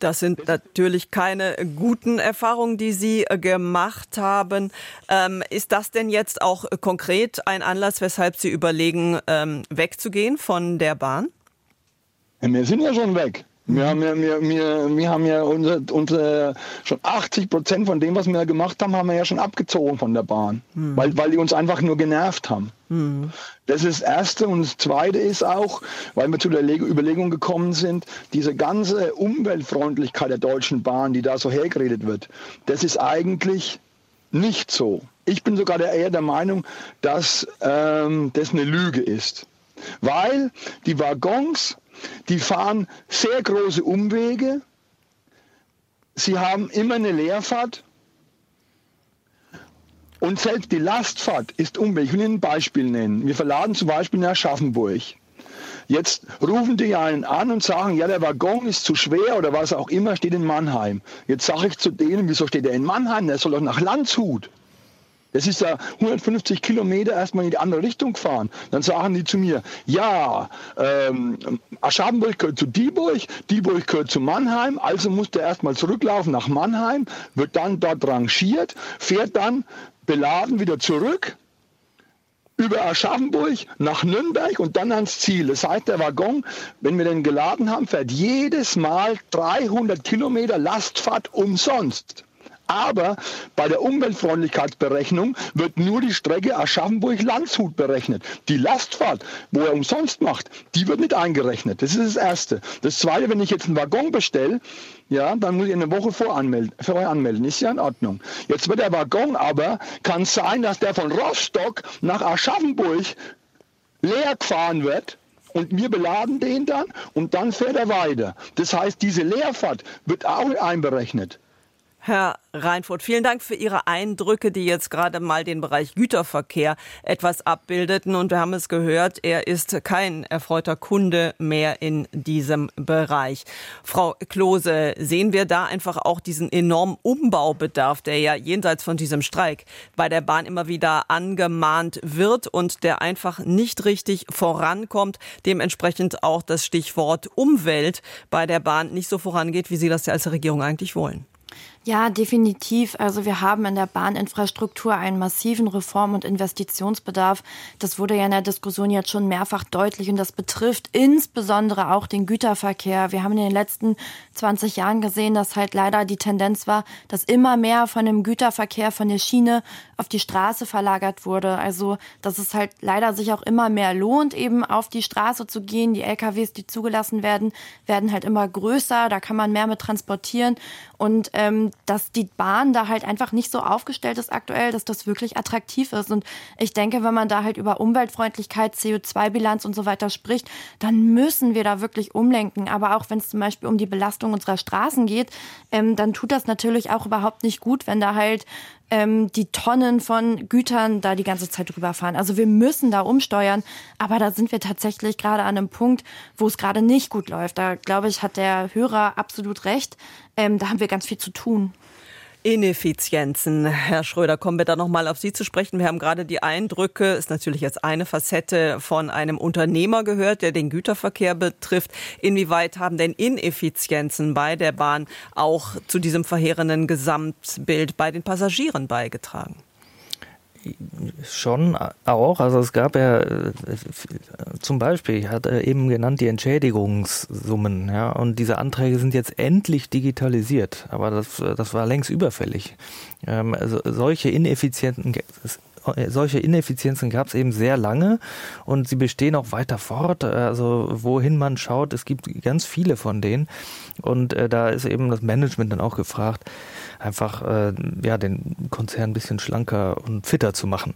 Das sind natürlich keine guten Erfahrungen, die Sie äh, gemacht haben. Ähm, ist das denn jetzt auch konkret ein Anlass, weshalb Sie überlegen, ähm, wegzugehen von der Bahn? Wir sind ja schon weg. Wir haben ja, wir, wir, wir haben ja unser, unser, schon 80 Prozent von dem, was wir gemacht haben, haben wir ja schon abgezogen von der Bahn, mhm. weil, weil die uns einfach nur genervt haben. Mhm. Das ist das Erste. Und das Zweite ist auch, weil wir zu der Überlegung gekommen sind, diese ganze Umweltfreundlichkeit der Deutschen Bahn, die da so hergeredet wird, das ist eigentlich nicht so. Ich bin sogar eher der Meinung, dass ähm, das eine Lüge ist. Weil die Waggons, die fahren sehr große Umwege, sie haben immer eine Leerfahrt und selbst die Lastfahrt ist Umweg. Ich will Ihnen ein Beispiel nennen. Wir verladen zum Beispiel nach Aschaffenburg. Jetzt rufen die einen an und sagen, ja, der Waggon ist zu schwer oder was auch immer, steht in Mannheim. Jetzt sage ich zu denen, wieso steht er in Mannheim? Der soll doch nach Landshut. Das ist ja 150 Kilometer erstmal in die andere Richtung fahren. Dann sagen die zu mir, ja, ähm, Aschaffenburg gehört zu Dieburg, Dieburg gehört zu Mannheim, also muss der erstmal zurücklaufen nach Mannheim, wird dann dort rangiert, fährt dann beladen wieder zurück über Aschaffenburg nach Nürnberg und dann ans Ziel. Das heißt, der Waggon, wenn wir den geladen haben, fährt jedes Mal 300 Kilometer Lastfahrt umsonst. Aber bei der Umweltfreundlichkeitsberechnung wird nur die Strecke Aschaffenburg-Landshut berechnet. Die Lastfahrt, wo er umsonst macht, die wird nicht eingerechnet. Das ist das Erste. Das Zweite, wenn ich jetzt einen Waggon bestelle, ja, dann muss ich eine Woche voranmelden, vorher anmelden. Ist ja in Ordnung. Jetzt wird der Waggon aber, kann sein, dass der von Rostock nach Aschaffenburg leer gefahren wird und wir beladen den dann und dann fährt er weiter. Das heißt, diese Leerfahrt wird auch einberechnet. Herr Reinfurt, vielen Dank für Ihre Eindrücke, die jetzt gerade mal den Bereich Güterverkehr etwas abbildeten. Und wir haben es gehört, er ist kein erfreuter Kunde mehr in diesem Bereich. Frau Klose, sehen wir da einfach auch diesen enormen Umbaubedarf, der ja jenseits von diesem Streik bei der Bahn immer wieder angemahnt wird und der einfach nicht richtig vorankommt. Dementsprechend auch das Stichwort Umwelt bei der Bahn nicht so vorangeht, wie Sie das ja als Regierung eigentlich wollen. Ja, definitiv. Also wir haben in der Bahninfrastruktur einen massiven Reform- und Investitionsbedarf. Das wurde ja in der Diskussion jetzt schon mehrfach deutlich und das betrifft insbesondere auch den Güterverkehr. Wir haben in den letzten 20 Jahren gesehen, dass halt leider die Tendenz war, dass immer mehr von dem Güterverkehr von der Schiene auf die Straße verlagert wurde. Also, dass es halt leider sich auch immer mehr lohnt, eben auf die Straße zu gehen. Die LKWs, die zugelassen werden, werden halt immer größer. Da kann man mehr mit transportieren und ähm, dass die Bahn da halt einfach nicht so aufgestellt ist aktuell, dass das wirklich attraktiv ist. Und ich denke, wenn man da halt über Umweltfreundlichkeit, CO2-Bilanz und so weiter spricht, dann müssen wir da wirklich umlenken. Aber auch wenn es zum Beispiel um die Belastung unserer Straßen geht, ähm, dann tut das natürlich auch überhaupt nicht gut, wenn da halt ähm, die Tonnen von Gütern da die ganze Zeit drüber fahren. Also wir müssen da umsteuern, aber da sind wir tatsächlich gerade an einem Punkt, wo es gerade nicht gut läuft. Da glaube ich, hat der Hörer absolut recht. Ähm, da haben wir ganz viel zu tun. Ineffizienzen. Herr Schröder, kommen wir da nochmal auf Sie zu sprechen. Wir haben gerade die Eindrücke, ist natürlich jetzt eine Facette von einem Unternehmer gehört, der den Güterverkehr betrifft. Inwieweit haben denn Ineffizienzen bei der Bahn auch zu diesem verheerenden Gesamtbild bei den Passagieren beigetragen? Schon auch. Also es gab ja zum Beispiel, ich hatte eben genannt, die Entschädigungssummen, ja, und diese Anträge sind jetzt endlich digitalisiert, aber das, das war längst überfällig. Ähm, also solche ineffizienten solche Ineffizienzen gab es eben sehr lange und sie bestehen auch weiter fort. Also wohin man schaut, es gibt ganz viele von denen und äh, da ist eben das Management dann auch gefragt, einfach äh, ja den Konzern ein bisschen schlanker und fitter zu machen.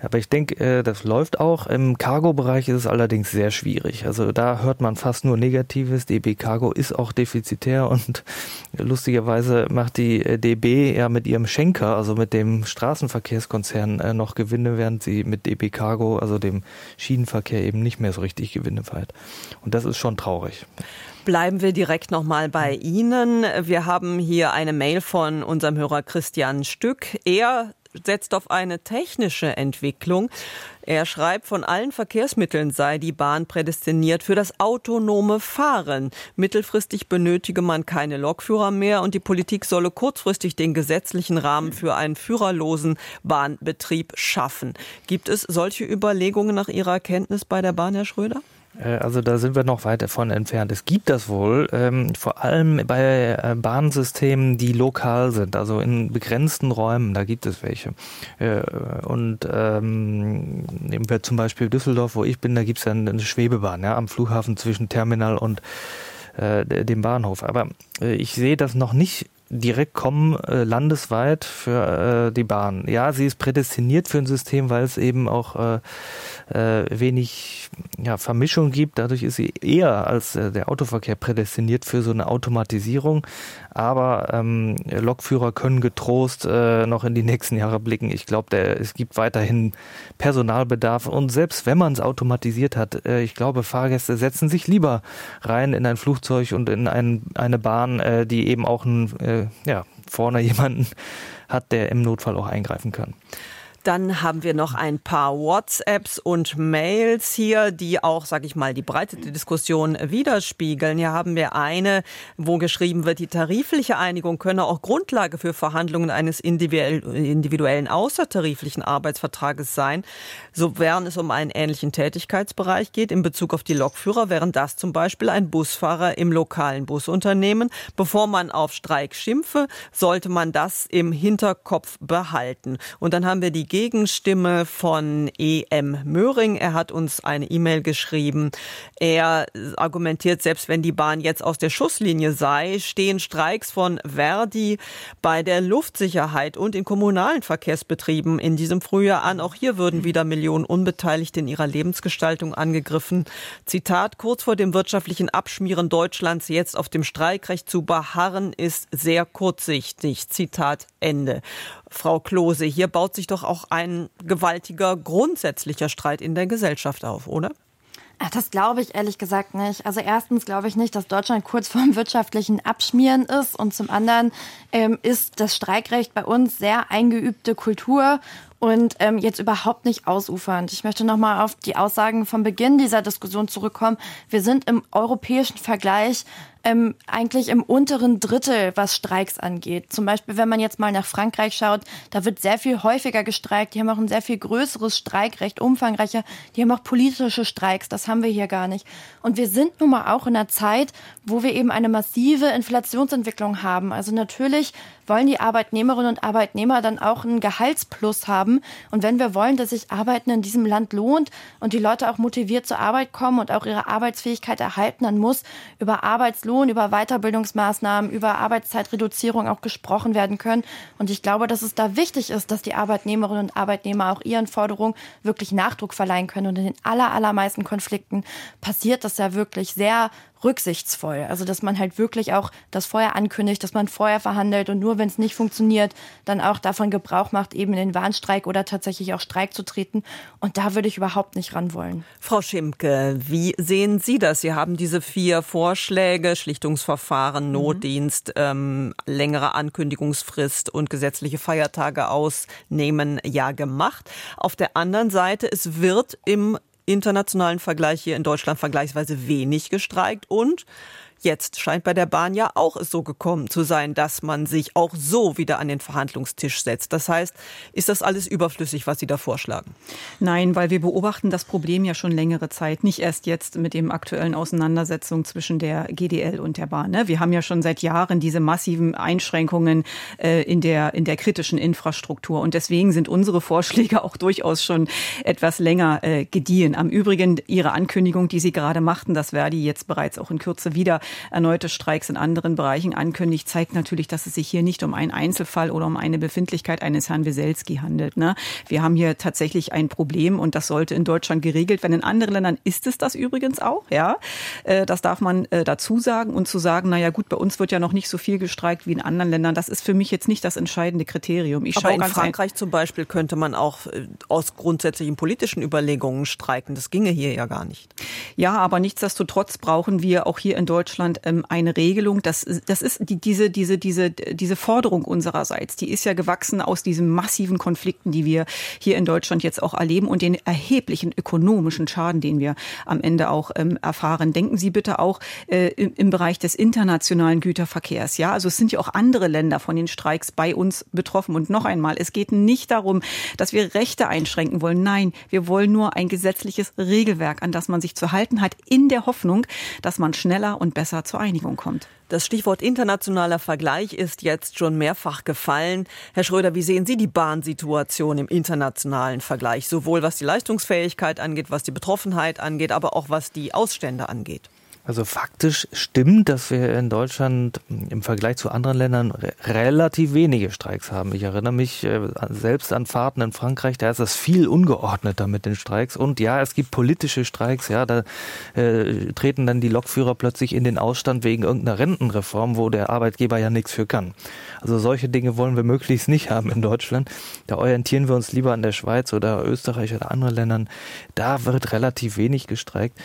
Aber ich denke, äh, das läuft auch. Im Cargo-Bereich ist es allerdings sehr schwierig. Also da hört man fast nur Negatives. DB Cargo ist auch defizitär und [LAUGHS] lustigerweise macht die äh, DB ja mit ihrem Schenker, also mit dem Straßenverkehrskonzern, äh, noch Gewinne, während sie mit DB Cargo, also dem Schienenverkehr, eben nicht mehr so richtig Gewinne feiert. Und das ist schon traurig. Bleiben wir direkt nochmal bei Ihnen. Wir haben hier eine Mail von unserem Hörer Christian Stück. Er setzt auf eine technische Entwicklung. Er schreibt, von allen Verkehrsmitteln sei die Bahn prädestiniert für das autonome Fahren. Mittelfristig benötige man keine Lokführer mehr und die Politik solle kurzfristig den gesetzlichen Rahmen für einen führerlosen Bahnbetrieb schaffen. Gibt es solche Überlegungen nach Ihrer Kenntnis bei der Bahn, Herr Schröder? Äh, also da sind wir noch weit davon entfernt. Es gibt das wohl, ähm, vor allem bei äh, Bahnsystemen, die lokal sind, also in begrenzten Räumen, da gibt es welche. Äh, und ähm, nehmen wir zum Beispiel Düsseldorf, wo ich bin, da gibt es ja eine Schwebebahn ja, am Flughafen zwischen Terminal und äh, dem Bahnhof. Aber äh, ich sehe das noch nicht direkt kommen äh, landesweit für äh, die Bahn. Ja, sie ist prädestiniert für ein System, weil es eben auch äh, äh, wenig ja, Vermischung gibt. Dadurch ist sie eher als äh, der Autoverkehr prädestiniert für so eine Automatisierung. Aber ähm, Lokführer können getrost äh, noch in die nächsten Jahre blicken. Ich glaube, es gibt weiterhin Personalbedarf. Und selbst wenn man es automatisiert hat, äh, ich glaube, Fahrgäste setzen sich lieber rein in ein Flugzeug und in ein, eine Bahn, äh, die eben auch ein, äh, ja, vorne [LAUGHS] jemanden hat, der im Notfall auch eingreifen kann. Dann haben wir noch ein paar WhatsApps und Mails hier, die auch, sag ich mal, die breite Diskussion widerspiegeln. Hier haben wir eine, wo geschrieben wird, die tarifliche Einigung könne auch Grundlage für Verhandlungen eines individuellen außertariflichen Arbeitsvertrages sein, sofern es um einen ähnlichen Tätigkeitsbereich geht in Bezug auf die Lokführer, während das zum Beispiel ein Busfahrer im lokalen Busunternehmen. Bevor man auf Streik schimpfe, sollte man das im Hinterkopf behalten. Und dann haben wir die Gegenstimme von E.M. Möhring. Er hat uns eine E-Mail geschrieben. Er argumentiert, selbst wenn die Bahn jetzt aus der Schusslinie sei, stehen Streiks von Verdi bei der Luftsicherheit und in kommunalen Verkehrsbetrieben in diesem Frühjahr an. Auch hier würden wieder Millionen Unbeteiligte in ihrer Lebensgestaltung angegriffen. Zitat, kurz vor dem wirtschaftlichen Abschmieren Deutschlands jetzt auf dem Streikrecht zu beharren, ist sehr kurzsichtig. Zitat Ende. Frau Klose, hier baut sich doch auch ein gewaltiger grundsätzlicher Streit in der Gesellschaft auf, oder? Das glaube ich ehrlich gesagt nicht. Also erstens glaube ich nicht, dass Deutschland kurz vorm wirtschaftlichen Abschmieren ist und zum anderen ähm, ist das Streikrecht bei uns sehr eingeübte Kultur und ähm, jetzt überhaupt nicht ausufernd. Ich möchte noch mal auf die Aussagen vom Beginn dieser Diskussion zurückkommen. Wir sind im europäischen Vergleich ähm, eigentlich im unteren Drittel, was Streiks angeht. Zum Beispiel, wenn man jetzt mal nach Frankreich schaut, da wird sehr viel häufiger gestreikt. Die haben auch ein sehr viel größeres Streikrecht, umfangreicher. Die haben auch politische Streiks. Das haben wir hier gar nicht. Und wir sind nun mal auch in einer Zeit, wo wir eben eine massive Inflationsentwicklung haben. Also natürlich wollen die Arbeitnehmerinnen und Arbeitnehmer dann auch einen Gehaltsplus haben. Und wenn wir wollen, dass sich Arbeiten in diesem Land lohnt und die Leute auch motiviert zur Arbeit kommen und auch ihre Arbeitsfähigkeit erhalten, dann muss über Arbeitslohn, über Weiterbildungsmaßnahmen, über Arbeitszeitreduzierung auch gesprochen werden können. Und ich glaube, dass es da wichtig ist, dass die Arbeitnehmerinnen und Arbeitnehmer auch ihren Forderungen wirklich Nachdruck verleihen können. Und in den aller, allermeisten Konflikten passiert das ja wirklich sehr rücksichtsvoll. Also dass man halt wirklich auch das vorher ankündigt, dass man vorher verhandelt und nur wenn es nicht funktioniert, dann auch davon Gebrauch macht, eben in den Warnstreik oder tatsächlich auch Streik zu treten. Und da würde ich überhaupt nicht ran wollen. Frau Schimke, wie sehen Sie das? Sie haben diese vier Vorschläge, Schlichtungsverfahren, mhm. Notdienst, ähm, längere Ankündigungsfrist und gesetzliche Feiertage ausnehmen, ja gemacht. Auf der anderen Seite, es wird im internationalen Vergleich hier in Deutschland vergleichsweise wenig gestreikt. Und Jetzt scheint bei der Bahn ja auch es so gekommen zu sein, dass man sich auch so wieder an den Verhandlungstisch setzt. Das heißt, ist das alles überflüssig, was Sie da vorschlagen? Nein, weil wir beobachten das Problem ja schon längere Zeit, nicht erst jetzt mit dem aktuellen Auseinandersetzung zwischen der GDL und der Bahn. Ne? Wir haben ja schon seit Jahren diese massiven Einschränkungen äh, in der in der kritischen Infrastruktur und deswegen sind unsere Vorschläge auch durchaus schon etwas länger äh, gediehen. Am Übrigen Ihre Ankündigung, die Sie gerade machten, dass Verdi jetzt bereits auch in Kürze wieder erneute Streiks in anderen Bereichen ankündigt, zeigt natürlich, dass es sich hier nicht um einen Einzelfall oder um eine Befindlichkeit eines Herrn Weselski handelt. Ne? Wir haben hier tatsächlich ein Problem und das sollte in Deutschland geregelt werden. In anderen Ländern ist es das übrigens auch, ja. Äh, das darf man äh, dazu sagen und zu sagen, naja gut, bei uns wird ja noch nicht so viel gestreikt wie in anderen Ländern. Das ist für mich jetzt nicht das entscheidende Kriterium. Ich Aber in Frankreich zum Beispiel könnte man auch äh, aus grundsätzlichen politischen Überlegungen streiken. Das ginge hier ja gar nicht. Ja, aber nichtsdestotrotz brauchen wir auch hier in Deutschland Deutschland ähm, eine Regelung. Das, das ist die, diese, diese, diese, diese Forderung unsererseits, die ist ja gewachsen aus diesen massiven Konflikten, die wir hier in Deutschland jetzt auch erleben und den erheblichen ökonomischen Schaden, den wir am Ende auch ähm, erfahren. Denken Sie bitte auch äh, im, im Bereich des internationalen Güterverkehrs. Ja, also es sind ja auch andere Länder von den Streiks bei uns betroffen. Und noch einmal, es geht nicht darum, dass wir Rechte einschränken wollen. Nein, wir wollen nur ein gesetzliches Regelwerk, an das man sich zu halten hat, in der Hoffnung, dass man schneller und besser besser zur Einigung kommt. Das Stichwort internationaler Vergleich ist jetzt schon mehrfach gefallen. Herr Schröder, wie sehen Sie die Bahnsituation im internationalen Vergleich, sowohl was die Leistungsfähigkeit angeht, was die Betroffenheit angeht, aber auch was die Ausstände angeht? Also faktisch stimmt, dass wir in Deutschland im Vergleich zu anderen Ländern re relativ wenige Streiks haben. Ich erinnere mich äh, selbst an Fahrten in Frankreich, da ist es viel ungeordneter mit den Streiks. Und ja, es gibt politische Streiks, ja, da äh, treten dann die Lokführer plötzlich in den Ausstand wegen irgendeiner Rentenreform, wo der Arbeitgeber ja nichts für kann. Also solche Dinge wollen wir möglichst nicht haben in Deutschland. Da orientieren wir uns lieber an der Schweiz oder Österreich oder anderen Ländern. Da wird relativ wenig gestreikt.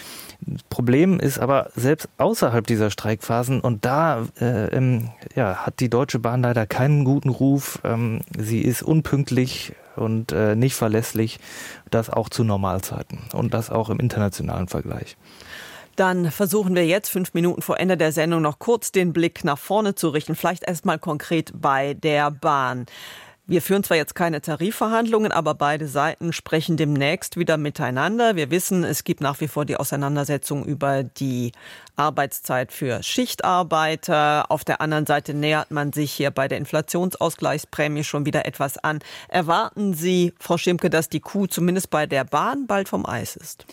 Problem ist aber selbst außerhalb dieser Streikphasen und da äh, ähm, ja, hat die Deutsche Bahn leider keinen guten Ruf. Ähm, sie ist unpünktlich und äh, nicht verlässlich, das auch zu Normalzeiten und das auch im internationalen Vergleich. Dann versuchen wir jetzt fünf Minuten vor Ende der Sendung noch kurz den Blick nach vorne zu richten. Vielleicht erstmal konkret bei der Bahn. Wir führen zwar jetzt keine Tarifverhandlungen, aber beide Seiten sprechen demnächst wieder miteinander. Wir wissen, es gibt nach wie vor die Auseinandersetzung über die Arbeitszeit für Schichtarbeiter. Auf der anderen Seite nähert man sich hier bei der Inflationsausgleichsprämie schon wieder etwas an. Erwarten Sie, Frau Schimke, dass die Kuh zumindest bei der Bahn bald vom Eis ist?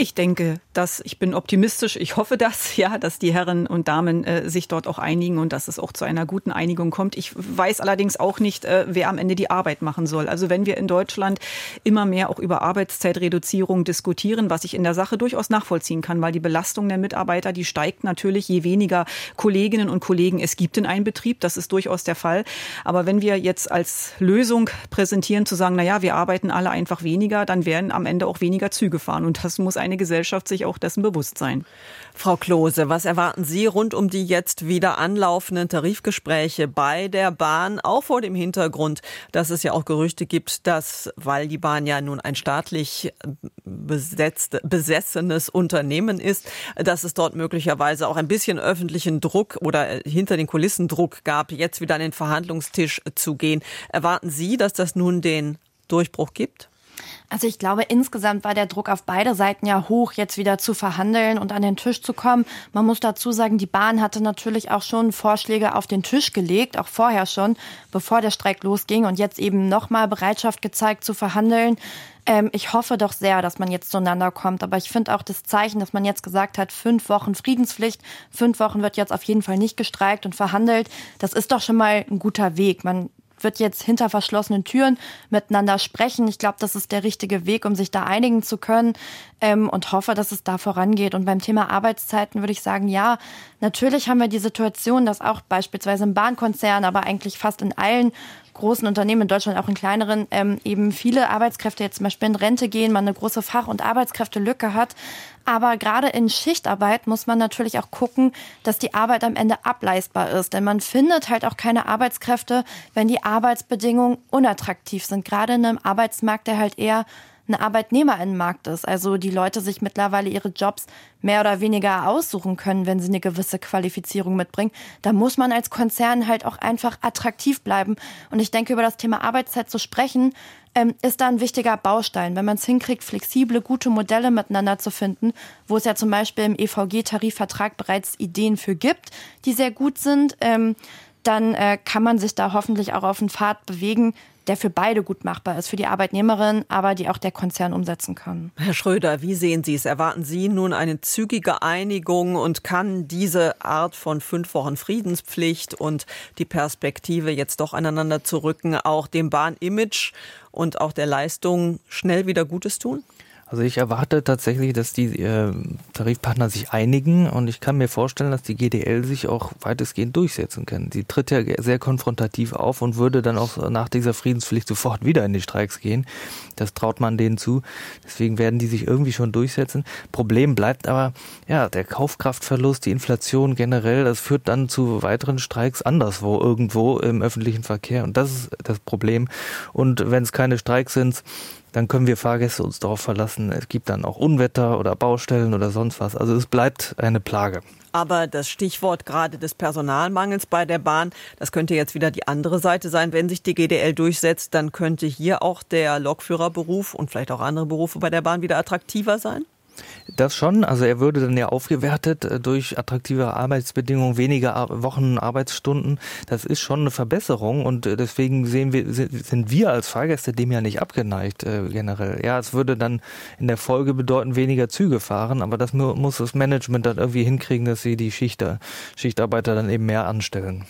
Ich denke, dass ich bin optimistisch. Ich hoffe das, [LAUGHS] ja, dass die Herren und Damen äh, sich dort auch einigen und dass es auch zu einer guten Einigung kommt. Ich weiß allerdings auch nicht, äh, wer am Ende die Arbeit machen soll. Also wenn wir in Deutschland immer mehr auch über Arbeitszeitreduzierung diskutieren, was ich in der Sache durchaus nachvollziehen kann, weil die Belastung der Mitarbeiter, die steigt natürlich, je weniger Kolleginnen und Kollegen es gibt in einem Betrieb. Das ist durchaus der Fall. Aber wenn wir jetzt als Lösung präsentieren, zu sagen, na ja, wir arbeiten alle einfach weniger, dann werden am Ende auch weniger Züge fahren. Und das muss ein eine Gesellschaft sich auch dessen bewusst sein. Frau Klose, was erwarten Sie rund um die jetzt wieder anlaufenden Tarifgespräche bei der Bahn, auch vor dem Hintergrund, dass es ja auch Gerüchte gibt, dass, weil die Bahn ja nun ein staatlich besetzt, besessenes Unternehmen ist, dass es dort möglicherweise auch ein bisschen öffentlichen Druck oder hinter den Kulissen Druck gab, jetzt wieder an den Verhandlungstisch zu gehen. Erwarten Sie, dass das nun den Durchbruch gibt? Also ich glaube, insgesamt war der Druck auf beide Seiten ja hoch, jetzt wieder zu verhandeln und an den Tisch zu kommen. Man muss dazu sagen, die Bahn hatte natürlich auch schon Vorschläge auf den Tisch gelegt, auch vorher schon, bevor der Streik losging und jetzt eben nochmal Bereitschaft gezeigt zu verhandeln. Ähm, ich hoffe doch sehr, dass man jetzt zueinander kommt. Aber ich finde auch das Zeichen, dass man jetzt gesagt hat, fünf Wochen Friedenspflicht, fünf Wochen wird jetzt auf jeden Fall nicht gestreikt und verhandelt. Das ist doch schon mal ein guter Weg. Man wird jetzt hinter verschlossenen Türen miteinander sprechen. Ich glaube, das ist der richtige Weg, um sich da einigen zu können ähm, und hoffe, dass es da vorangeht. Und beim Thema Arbeitszeiten würde ich sagen, ja, natürlich haben wir die Situation, dass auch beispielsweise im Bahnkonzern, aber eigentlich fast in allen großen Unternehmen in Deutschland, auch in kleineren, ähm, eben viele Arbeitskräfte jetzt zum Beispiel in Rente gehen, man eine große Fach- und Arbeitskräftelücke hat. Aber gerade in Schichtarbeit muss man natürlich auch gucken, dass die Arbeit am Ende ableistbar ist. Denn man findet halt auch keine Arbeitskräfte, wenn die Arbeitsbedingungen unattraktiv sind. Gerade in einem Arbeitsmarkt, der halt eher ein Arbeitnehmerinnenmarkt ist. Also die Leute sich mittlerweile ihre Jobs mehr oder weniger aussuchen können, wenn sie eine gewisse Qualifizierung mitbringen. Da muss man als Konzern halt auch einfach attraktiv bleiben. Und ich denke, über das Thema Arbeitszeit zu sprechen, ähm, ist da ein wichtiger Baustein, wenn man es hinkriegt, flexible, gute Modelle miteinander zu finden, wo es ja zum Beispiel im EVG-Tarifvertrag bereits Ideen für gibt, die sehr gut sind. Ähm, dann äh, kann man sich da hoffentlich auch auf einen Pfad bewegen, der für beide gut machbar ist, für die Arbeitnehmerin, aber die auch der Konzern umsetzen kann. Herr Schröder, wie sehen Sie es? Erwarten Sie nun eine zügige Einigung und kann diese Art von fünf Wochen Friedenspflicht und die Perspektive, jetzt doch aneinander zu rücken, auch dem Bahnimage und auch der Leistung schnell wieder Gutes tun? Also ich erwarte tatsächlich, dass die äh, Tarifpartner sich einigen und ich kann mir vorstellen, dass die GDL sich auch weitestgehend durchsetzen kann. Sie tritt ja sehr konfrontativ auf und würde dann auch nach dieser Friedenspflicht sofort wieder in die Streiks gehen. Das traut man denen zu. Deswegen werden die sich irgendwie schon durchsetzen. Problem bleibt aber, ja, der Kaufkraftverlust, die Inflation generell, das führt dann zu weiteren Streiks anderswo irgendwo im öffentlichen Verkehr und das ist das Problem. Und wenn es keine Streiks sind, dann können wir Fahrgäste uns darauf verlassen. Es gibt dann auch Unwetter oder Baustellen oder sonst was. Also es bleibt eine Plage. Aber das Stichwort gerade des Personalmangels bei der Bahn, das könnte jetzt wieder die andere Seite sein. Wenn sich die GDL durchsetzt, dann könnte hier auch der Lokführerberuf und vielleicht auch andere Berufe bei der Bahn wieder attraktiver sein? Das schon. Also er würde dann ja aufgewertet äh, durch attraktive Arbeitsbedingungen, weniger Wochen Arbeitsstunden. Das ist schon eine Verbesserung und äh, deswegen sehen wir, sind wir als Fahrgäste dem ja nicht abgeneigt äh, generell. Ja, es würde dann in der Folge bedeuten weniger Züge fahren, aber das muss das Management dann irgendwie hinkriegen, dass sie die Schichter, Schichtarbeiter dann eben mehr anstellen.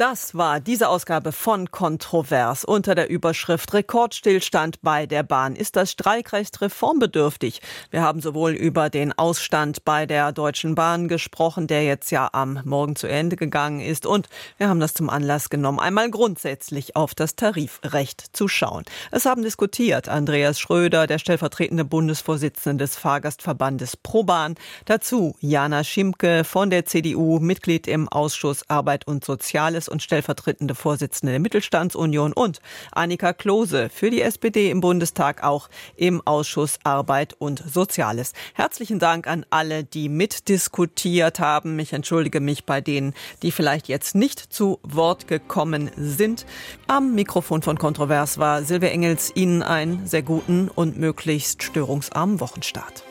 Das war diese Ausgabe von Kontrovers unter der Überschrift Rekordstillstand bei der Bahn. Ist das Streikrecht reformbedürftig? Wir haben sowohl über den Ausstand bei der Deutschen Bahn gesprochen, der jetzt ja am Morgen zu Ende gegangen ist. Und wir haben das zum Anlass genommen, einmal grundsätzlich auf das Tarifrecht zu schauen. Es haben diskutiert Andreas Schröder, der stellvertretende Bundesvorsitzende des Fahrgastverbandes ProBahn. Dazu Jana Schimke von der CDU, Mitglied im Ausschuss Arbeit und Soziales und stellvertretende Vorsitzende der Mittelstandsunion und Annika Klose für die SPD im Bundestag auch im Ausschuss Arbeit und Soziales. Herzlichen Dank an alle, die mitdiskutiert haben. Ich entschuldige mich bei denen, die vielleicht jetzt nicht zu Wort gekommen sind. Am Mikrofon von Kontrovers war Silvia Engels. Ihnen einen sehr guten und möglichst störungsarmen Wochenstart.